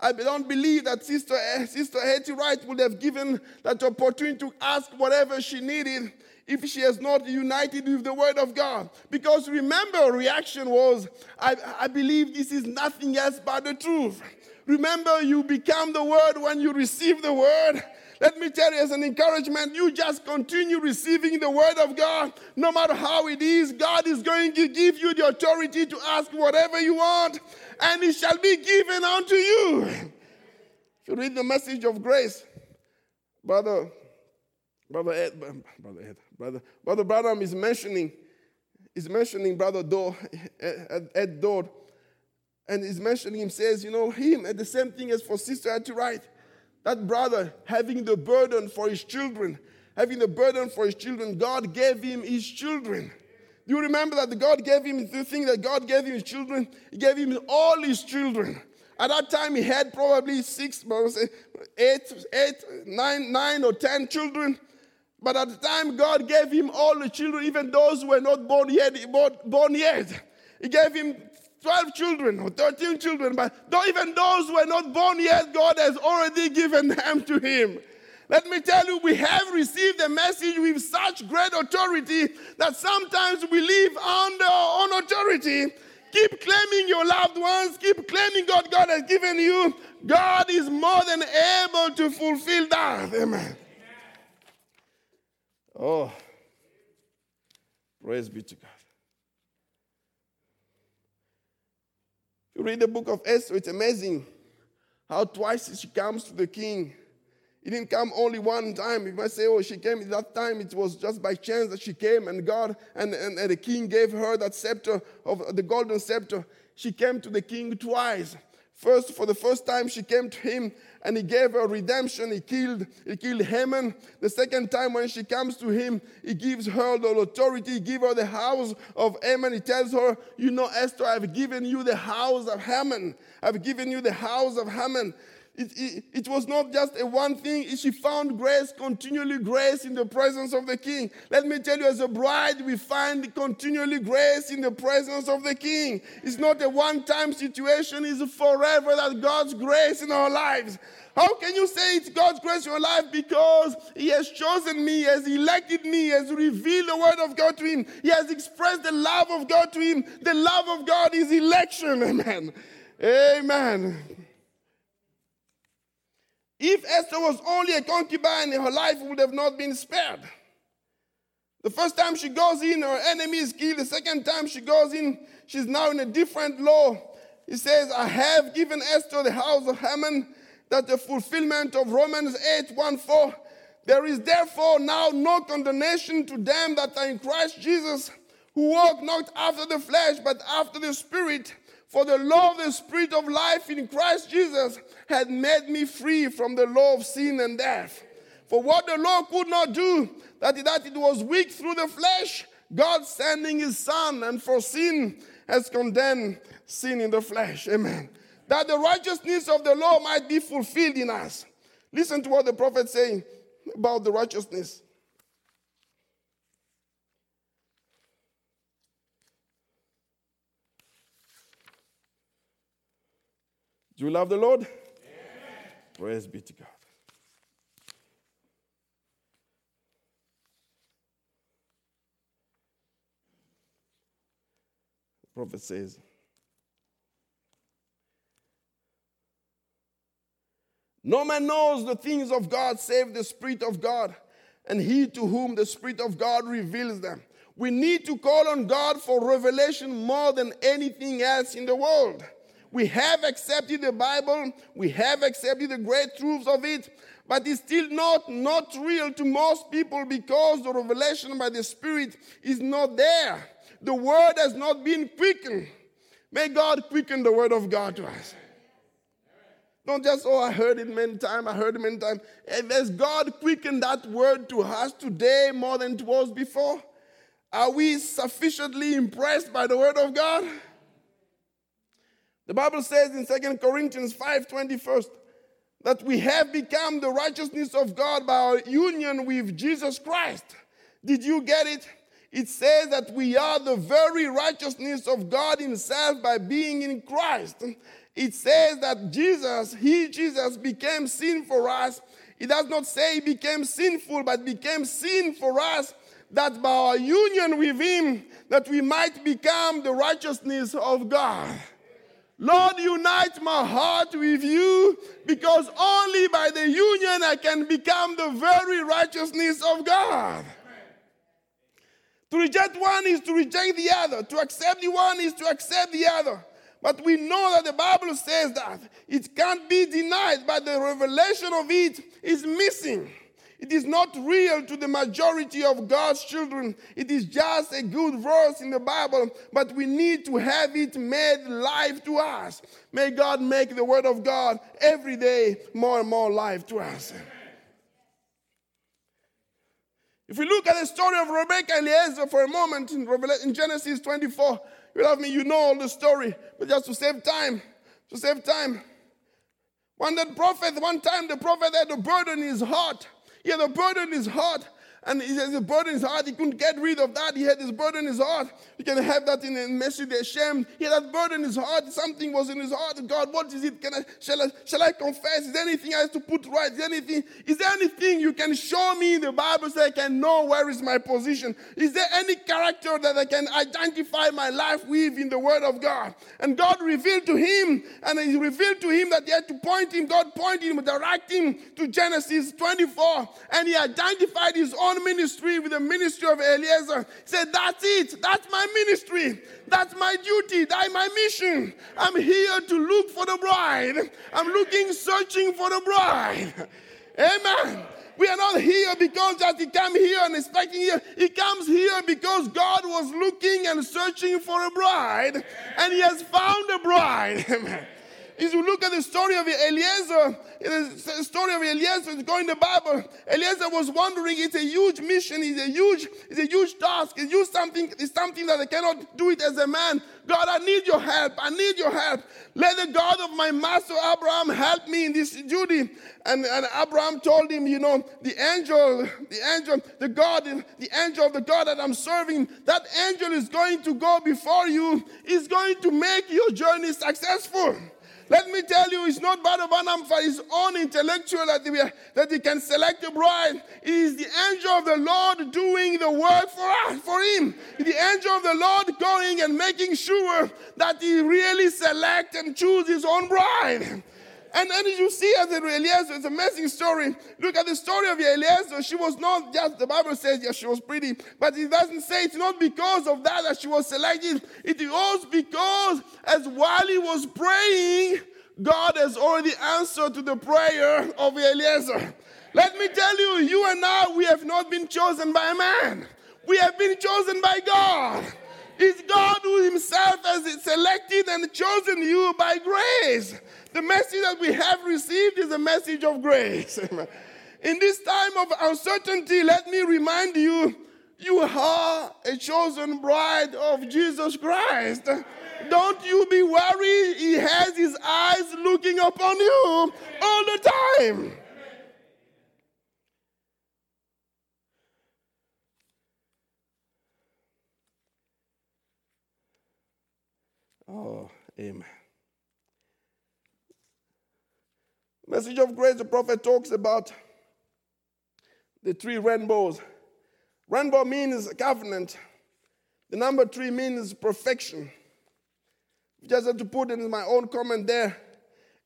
I don't believe that Sister, Sister Hattie Wright would have given that opportunity to ask whatever she needed if she has not united with the word of God. Because remember, her reaction was, I, I believe this is nothing else but the truth. Remember, you become the word when you receive the word. Let me tell you as an encouragement, you just continue receiving the word of God. No matter how it is, God is going to give you the authority to ask whatever you want, and it shall be given unto you. If you read the message of grace, brother, brother Ed, brother Ed, brother, brother Branham is mentioning, is mentioning brother Dodd, Ed, Ed and he's mentioning him says, you know, him, and the same thing as for Sister Hattie Wright that brother having the burden for his children, having the burden for his children, God gave him his children. Do you remember that God gave him the thing that God gave him his children? He gave him all his children. At that time, he had probably six, eight, eight, nine, nine or ten children. But at the time, God gave him all the children, even those who were not born yet. Born yet. He gave him 12 children or 13 children, but even those who were not born yet, God has already given them to him. Let me tell you, we have received a message with such great authority that sometimes we live under our own authority. Keep claiming your loved ones, keep claiming God God has given you. God is more than able to fulfill that. Amen. Oh, praise be to God. You read the book of Esther, it's amazing how twice she comes to the king he didn't come only one time. You might say, oh, she came that time. It was just by chance that she came, and God and, and, and the king gave her that scepter of the golden scepter. She came to the king twice. First, for the first time, she came to him and he gave her redemption. He killed, he killed Haman. The second time, when she comes to him, he gives her the authority. He gives her the house of Haman. He tells her, You know, Esther, I've given you the house of Haman. I've given you the house of Haman. It, it, it, was not just a one thing. She found grace, continually grace in the presence of the king. Let me tell you, as a bride, we find continually grace in the presence of the king. It's not a one time situation, it's forever that God's grace in our lives. How can you say it's God's grace in your life? Because He has chosen me, He has elected me, He has revealed the word of God to Him, He has expressed the love of God to Him. The love of God is election. Amen. Amen. If Esther was only a concubine, her life would have not been spared. The first time she goes in, her enemy is killed. The second time she goes in, she's now in a different law. He says, I have given Esther the house of Haman, that the fulfillment of Romans 8 1 4. There is therefore now no condemnation to them that are in Christ Jesus, who walk not after the flesh, but after the Spirit. For the law of the Spirit of life in Christ Jesus had made me free from the law of sin and death. For what the law could not do, that, that it was weak through the flesh, God sending his Son, and for sin has condemned sin in the flesh. Amen. That the righteousness of the law might be fulfilled in us. Listen to what the prophet saying about the righteousness. Do you love the Lord? Amen. Praise be to God. The prophet says, No man knows the things of God save the Spirit of God, and he to whom the Spirit of God reveals them. We need to call on God for revelation more than anything else in the world. We have accepted the Bible, we have accepted the great truths of it, but it's still not, not real to most people because the revelation by the Spirit is not there. The word has not been quickened. May God quicken the word of God to us. Don't just, oh, I heard it many times, I heard it many times. Has God quickened that word to us today more than it was before? Are we sufficiently impressed by the word of God? The Bible says in 2 Corinthians 5 21st that we have become the righteousness of God by our union with Jesus Christ. Did you get it? It says that we are the very righteousness of God Himself by being in Christ. It says that Jesus, He, Jesus, became sin for us. It does not say He became sinful, but became sin for us, that by our union with Him, that we might become the righteousness of God. Lord, unite my heart with you because only by the union I can become the very righteousness of God. To reject one is to reject the other. To accept the one is to accept the other. But we know that the Bible says that it can't be denied, but the revelation of it is missing. It is not real to the majority of God's children. It is just a good verse in the Bible, but we need to have it made live to us. May God make the Word of God every day more and more live to us. If we look at the story of Rebecca and Eliezer for a moment in, in Genesis 24, you love me, you know all the story, but just to save time, to save time. One that prophet, one time the prophet had a burden in his heart he the burden is heart. And he has a burden in his heart. He couldn't get rid of that. He had this burden in his heart. You can have that in, in message de Shem. He had that burden in his heart. Something was in his heart. God, what is it? Can I shall I shall I confess? Is there anything I have to put right? Is there anything? Is there anything you can show me in the Bible so I can know where is my position? Is there any character that I can identify my life with in the Word of God? And God revealed to him, and he revealed to him that he had to point him. God pointed him, direct him to Genesis 24, and he identified his own ministry with the ministry of Eliezer. He said, That's it. That's my ministry. That's my duty. That's my mission. I'm here to look for the bride. I'm looking, searching for the bride. Amen. We are not here because that he came here and expecting here. He comes here because God was looking and searching for a bride, and he has found a bride. Amen is you look at the story of Eliezer, the story of Eliezer is going in the Bible. Eliezer was wondering, it's a huge mission, it's a huge, it's a huge task, it's huge something, it's something that I cannot do it as a man. God, I need your help. I need your help. Let the God of my master Abraham help me in this duty. And, and Abraham told him, you know, the angel, the angel, the God, the angel of the God that I'm serving, that angel is going to go before you, is going to make your journey successful. Let me tell you, it's not Branham for his own intellectual that he, that he can select a bride. It is the angel of the Lord doing the work for us, for him. The angel of the Lord going and making sure that he really select and choose his own bride. And then you see as Eliezer, it's an amazing story. Look at the story of Eliezer. She was not just, the Bible says, yes, she was pretty, but it doesn't say it's not because of that that she was selected. It was because as while he was praying, God has already answered to the prayer of Eliezer. Let me tell you, you and I, we have not been chosen by a man. We have been chosen by God. It's God who Himself has selected and chosen you by grace. The message that we have received is a message of grace. In this time of uncertainty, let me remind you you are a chosen bride of Jesus Christ. Don't you be worried. He has his eyes looking upon you all the time. Oh, amen. Message of grace, the prophet talks about the three rainbows. Rainbow means covenant. The number three means perfection. Just to put in my own comment there.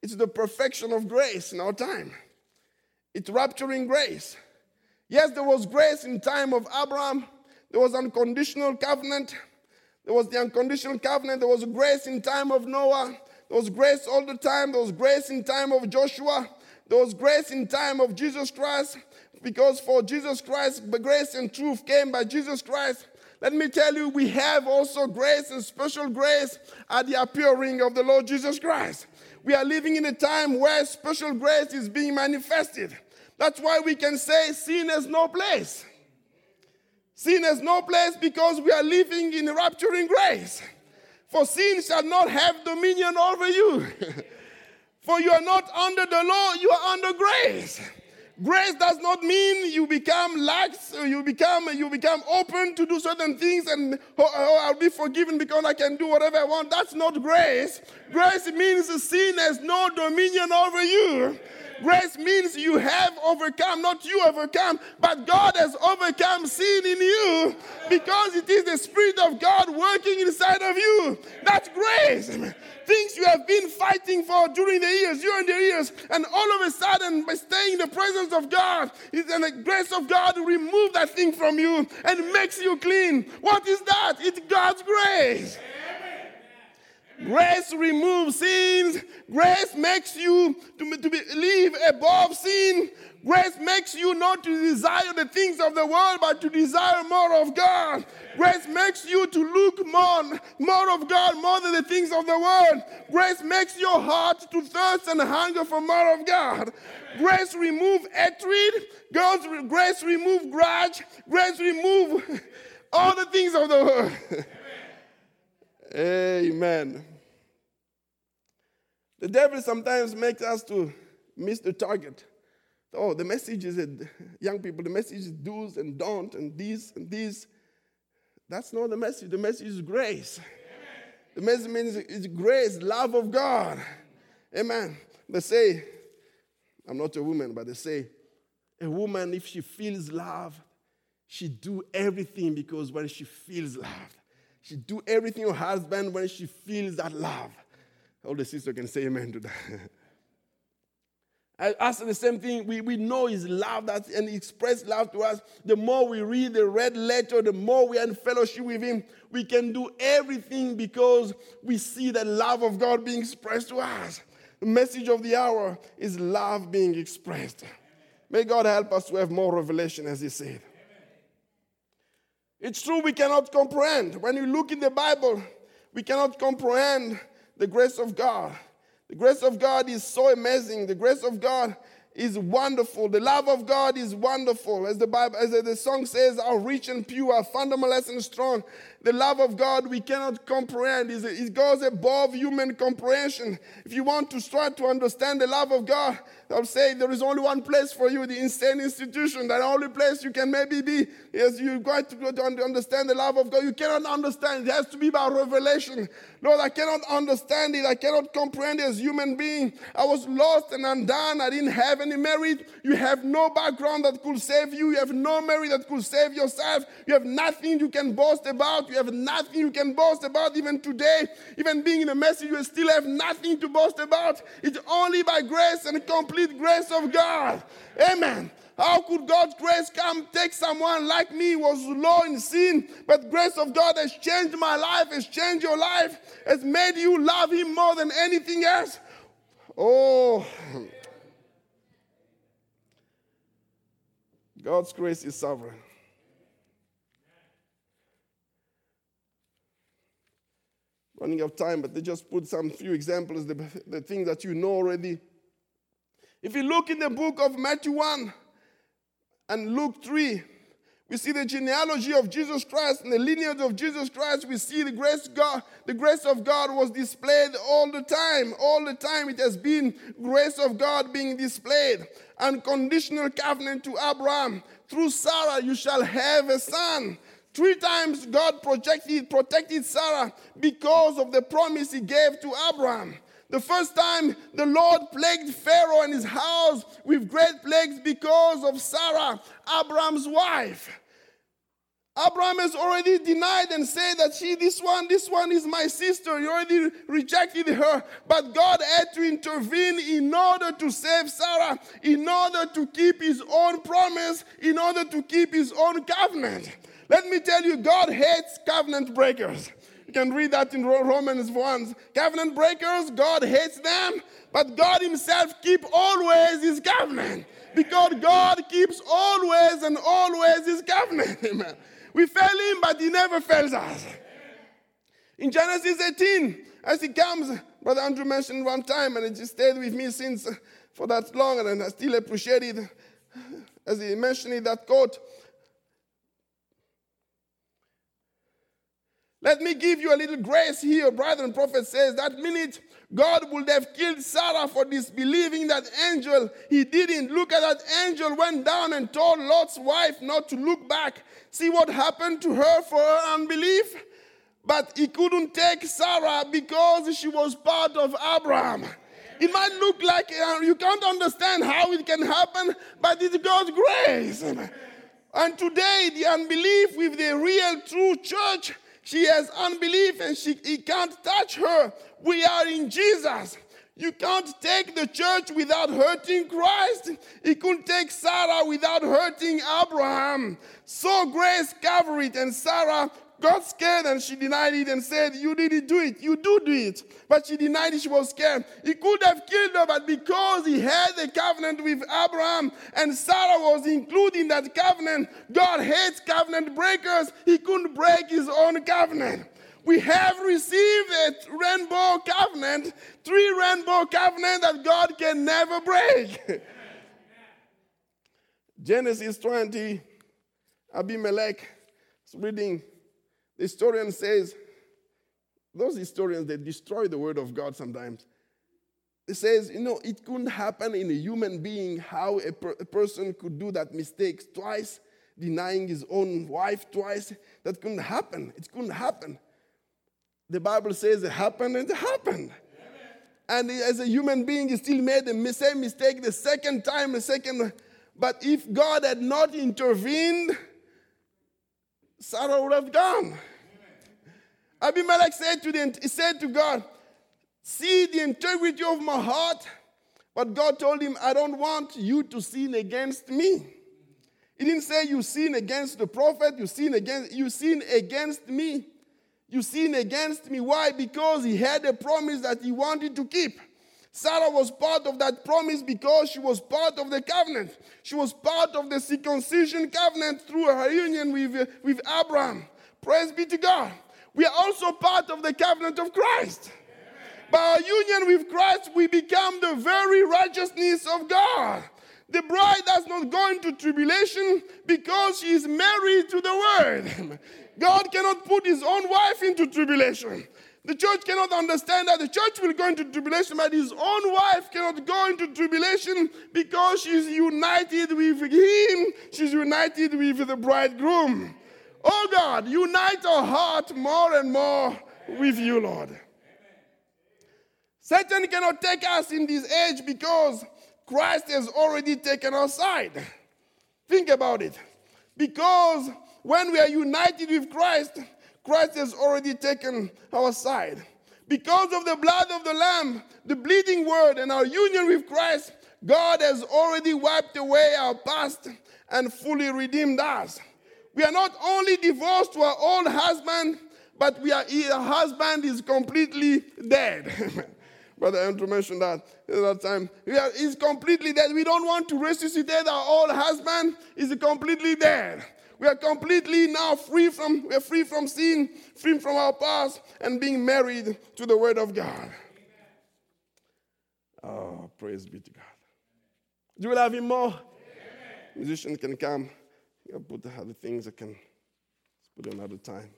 It's the perfection of grace in our time. It's rapturing grace. Yes, there was grace in time of Abraham. There was unconditional covenant. There was the unconditional covenant. There was grace in time of Noah. There was grace all the time. There was grace in time of Joshua. There was grace in time of Jesus Christ. Because for Jesus Christ, the grace and truth came by Jesus Christ. Let me tell you, we have also grace and special grace at the appearing of the Lord Jesus Christ. We are living in a time where special grace is being manifested. That's why we can say sin has no place. Sin has no place because we are living in rapturing grace. For sin shall not have dominion over you. For you are not under the law, you are under grace. Grace does not mean you become lax, you become you become open to do certain things and oh, oh, I'll be forgiven because I can do whatever I want. That's not grace. Grace means sin has no dominion over you. Grace means you have overcome, not you overcome, but God has overcome sin in you because it is the Spirit of God working inside of you. That's grace. Things you have been fighting for during the years, during the years, and all of a sudden, by staying in the presence of God, and the grace of God remove that thing from you and makes you clean. What is that? It's God's grace. Grace removes sins. Grace makes you to, to be, live above sin. Grace makes you not to desire the things of the world, but to desire more of God. Grace makes you to look more, more of God more than the things of the world. Grace makes your heart to thirst and hunger for more of God. Grace remove hatred. Grace remove grudge. Grace remove all the things of the world. Amen. The devil sometimes makes us to miss the target. Oh, the message is that young people, the message is do's and don't and this and this. That's not the message. The message is grace. Amen. The message means it's grace, love of God. Amen. They say, I'm not a woman, but they say, a woman, if she feels love, she do everything because when she feels love, she do everything her husband when she feels that love. All the sister can say amen to that. I ask the same thing. We, we know His love that and He expressed love to us. The more we read the red letter, the more we are in fellowship with Him. We can do everything because we see the love of God being expressed to us. The message of the hour is love being expressed. May God help us to have more revelation, as He said. It's true we cannot comprehend. When you look in the Bible, we cannot comprehend the grace of God. The grace of God is so amazing. The grace of God is wonderful. The love of God is wonderful. As the Bible, as the song says, how rich and pure, fundamental and strong. The love of God we cannot comprehend. It goes above human comprehension. If you want to start to understand the love of God, I'll say there is only one place for you, the insane institution. The only place you can maybe be is you got to go to understand the love of God. You cannot understand. It has to be by revelation. Lord, I cannot understand it. I cannot comprehend it as human being. I was lost and undone. I didn't have any merit. You have no background that could save you. You have no merit that could save yourself. You have nothing you can boast about. You have nothing you can boast about even today. Even being in a message, you still have nothing to boast about. It's only by grace and complete grace of God. Amen. How could God's grace come take someone like me who was low in sin, but grace of God has changed my life, has changed your life, has made you love Him more than anything else? Oh, God's grace is sovereign. Running out of time, but they just put some few examples, the, the things that you know already. If you look in the book of Matthew 1 and Luke 3, we see the genealogy of Jesus Christ and the lineage of Jesus Christ. We see the grace God, the grace of God was displayed all the time. All the time it has been grace of God being displayed. Unconditional covenant to Abraham. Through Sarah you shall have a son. Three times God protected, protected Sarah because of the promise he gave to Abraham. The first time the Lord plagued Pharaoh and his house with great plagues because of Sarah, Abraham's wife. Abraham has already denied and said that she, this one, this one is my sister. He already rejected her. But God had to intervene in order to save Sarah, in order to keep his own promise, in order to keep his own covenant. Let me tell you, God hates covenant breakers. You can read that in Romans 1. Covenant breakers, God hates them, but God Himself keeps always His covenant. Because God keeps always and always His covenant. Amen. We fail Him, but He never fails us. In Genesis 18, as He comes, Brother Andrew mentioned one time, and it just stayed with me since for that long, and I still appreciate it. As he mentioned that quote, Let me give you a little grace here. Brother prophet says that minute God would have killed Sarah for disbelieving that angel. He didn't. Look at that angel went down and told Lot's wife not to look back. See what happened to her for her unbelief? But he couldn't take Sarah because she was part of Abraham. It might look like uh, you can't understand how it can happen, but it's God's grace. And today, the unbelief with the real true church she has unbelief and she, he can't touch her. We are in Jesus. You can't take the church without hurting Christ. He couldn't take Sarah without hurting Abraham. So grace covered it, and Sarah got scared and she denied it and said, You didn't do it. You do do it. But she denied it. She was scared. He could have killed her, but because he had a covenant with Abraham and Sarah was included in that covenant, God hates covenant breakers. He couldn't break his own covenant. We have received a rainbow covenant, three rainbow covenant that God can never break. Genesis 20, Abimelech is reading. The historian says, those historians, they destroy the word of God sometimes. It says, you know, it couldn't happen in a human being how a, per- a person could do that mistake twice, denying his own wife twice. That couldn't happen. It couldn't happen. The Bible says it happened and it happened. And as a human being, he still made the same mistake the second time, the second. But if God had not intervened, Sarah would have gone. Abimelech said to, the, he said to God, See the integrity of my heart. But God told him, I don't want you to sin against me. He didn't say you sin against the prophet, you sin against you sin against me. You sin against me. Why? Because he had a promise that he wanted to keep. Sarah was part of that promise because she was part of the covenant. She was part of the circumcision covenant through her union with, with Abraham. Praise be to God. We are also part of the covenant of Christ. By our union with Christ, we become the very righteousness of God. The bride does not go into tribulation because she is married to the word. God cannot put his own wife into tribulation. The church cannot understand that the church will go into tribulation, but his own wife cannot go into tribulation because she's united with him, she's united with the bridegroom. Oh God, unite our heart more and more with you, Lord. Satan cannot take us in this age because Christ has already taken our side. Think about it. Because when we are united with Christ, Christ has already taken our side. Because of the blood of the Lamb, the bleeding word, and our union with Christ, God has already wiped away our past and fully redeemed us. We are not only divorced to our old husband, but we are, our husband is completely dead. Brother Andrew mentioned that at that time. We are, he's completely dead. We don't want to resuscitate our old husband. He's completely dead. We are completely now free from, we are free from sin, free from our past, and being married to the Word of God. Oh, praise be to God. Do you love Him more? Amen. Musicians can come. I'll put the other things I can let's put another time.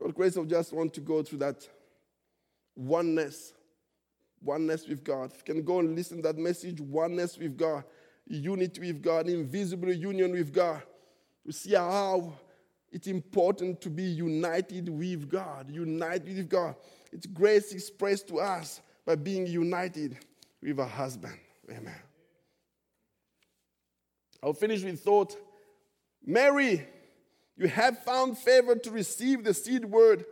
God, grace, I just want to go through that oneness oneness with God. You can go and listen to that message, oneness with God, unity with God, invisible union with God. To see how it's important to be united with God, united with God. It's grace expressed to us by being united with a husband. Amen. I'll finish with thought. Mary, you have found favor to receive the seed word,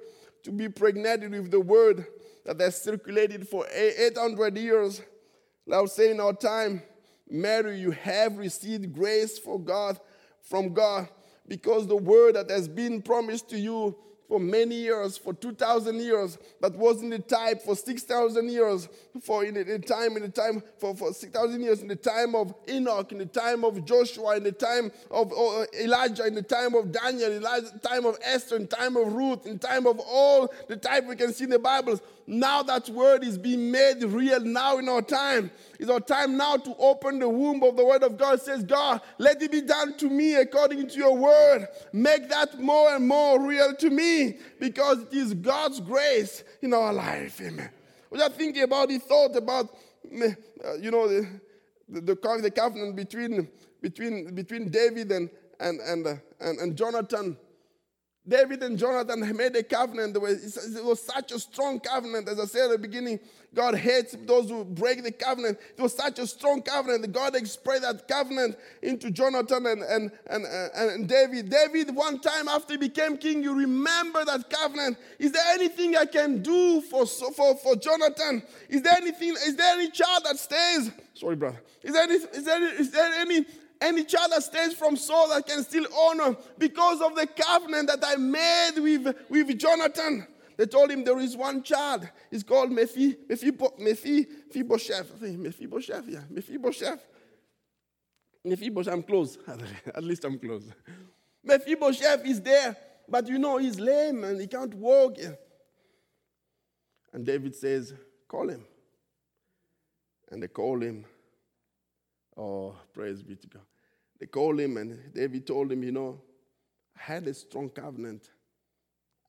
to be pregnant with the word that has circulated for 800 years. I would say in our time, Mary, you have received grace for God from God because the word that has been promised to you for many years, for 2,000 years, that was in the type for 6,000 years, for in the time, in the time, for, for 6,000 years, in the time of Enoch, in the time of Joshua, in the time of uh, Elijah, in the time of Daniel, in the time of Esther, in the time of Ruth, in the time of all the type we can see in the Bibles. Now that word is being made real now in our time. It's our time now to open the womb of the word of God. It says, God, let it be done to me according to your word. Make that more and more real to me because it is God's grace in our life. Amen. We are thinking about the thought about, uh, you know, the, the, the, covenant between, between, between David and, and, and, uh, and, and Jonathan. David and Jonathan made a covenant. It was, such a strong covenant. As I said at the beginning, God hates those who break the covenant. It was such a strong covenant God expressed that covenant into Jonathan and, and, and, and David. David, one time after he became king, you remember that covenant. Is there anything I can do for, for, for Jonathan? Is there anything, is there any child that stays? Sorry, brother. Is there any, is there, is there any any child that stays from Saul that can still honor because of the covenant that I made with, with Jonathan. They told him there is one child. It's called Mephi, Mephi, Mephi, Mephibosheth. Mephibosheth, yeah, Mephibosheth. Mephibosheth, I'm close. At least I'm close. Mephibosheth is there, but you know he's lame and he can't walk. And David says, Call him. And they call him. Oh, praise be to God. They called him, and David told him, You know, I had a strong covenant,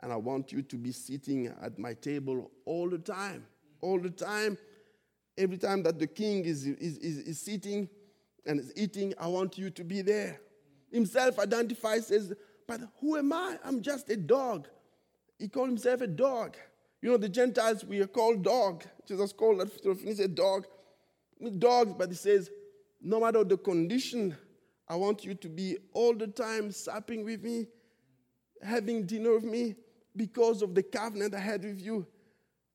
and I want you to be sitting at my table all the time. All the time. Every time that the king is, is, is, is sitting and is eating, I want you to be there. Himself identifies, says, But who am I? I'm just a dog. He called himself a dog. You know, the Gentiles, we are called dog. Jesus called that, he said dog. Dogs, but he says, no matter the condition, I want you to be all the time supping with me, having dinner with me, because of the covenant I had with you.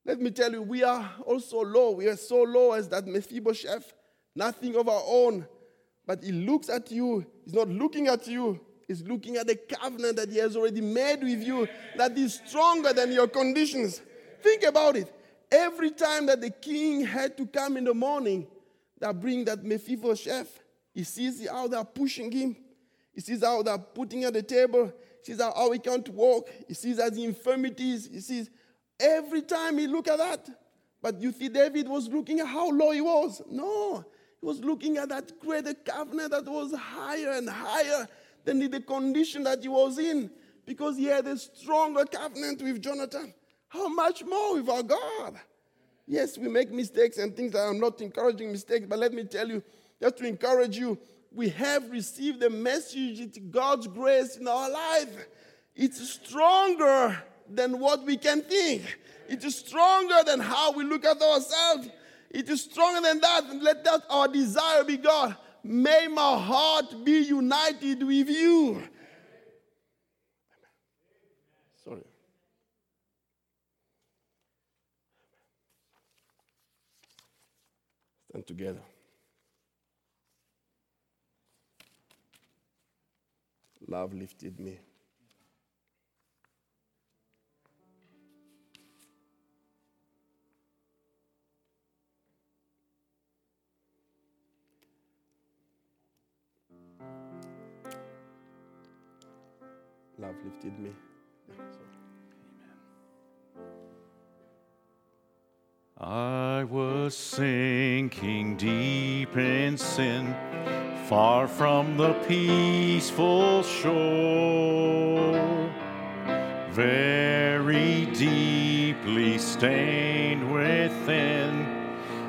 Let me tell you, we are also low. We are so low as that Mephibosheth, nothing of our own. But he looks at you. He's not looking at you. He's looking at the covenant that he has already made with you that is stronger than your conditions. Think about it. Every time that the king had to come in the morning, that bring that Mephibosheth, he sees how they're pushing him. He sees how they're putting at the table. He sees how he can't walk. He sees his infirmities. He sees every time he look at that. But you see, David was looking at how low he was. No, he was looking at that greater covenant that was higher and higher than the condition that he was in because he had a stronger covenant with Jonathan. How much more with our God? Yes, we make mistakes and things that I'm not encouraging mistakes, but let me tell you, just to encourage you, we have received the message, it's God's grace in our life. It's stronger than what we can think. It is stronger than how we look at ourselves. It is stronger than that. And let that our desire be God. May my heart be united with you. Sorry. Stand together. Love lifted me. Love lifted me. I was sinking deep in sin far from the peaceful shore, very deeply stained within,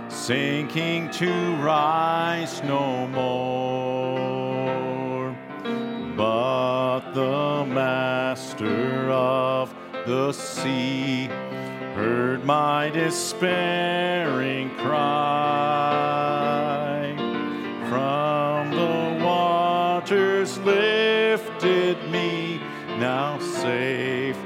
sinking to rise no more. But the master of the sea heard my despairing cry. From the waters lifted me now safe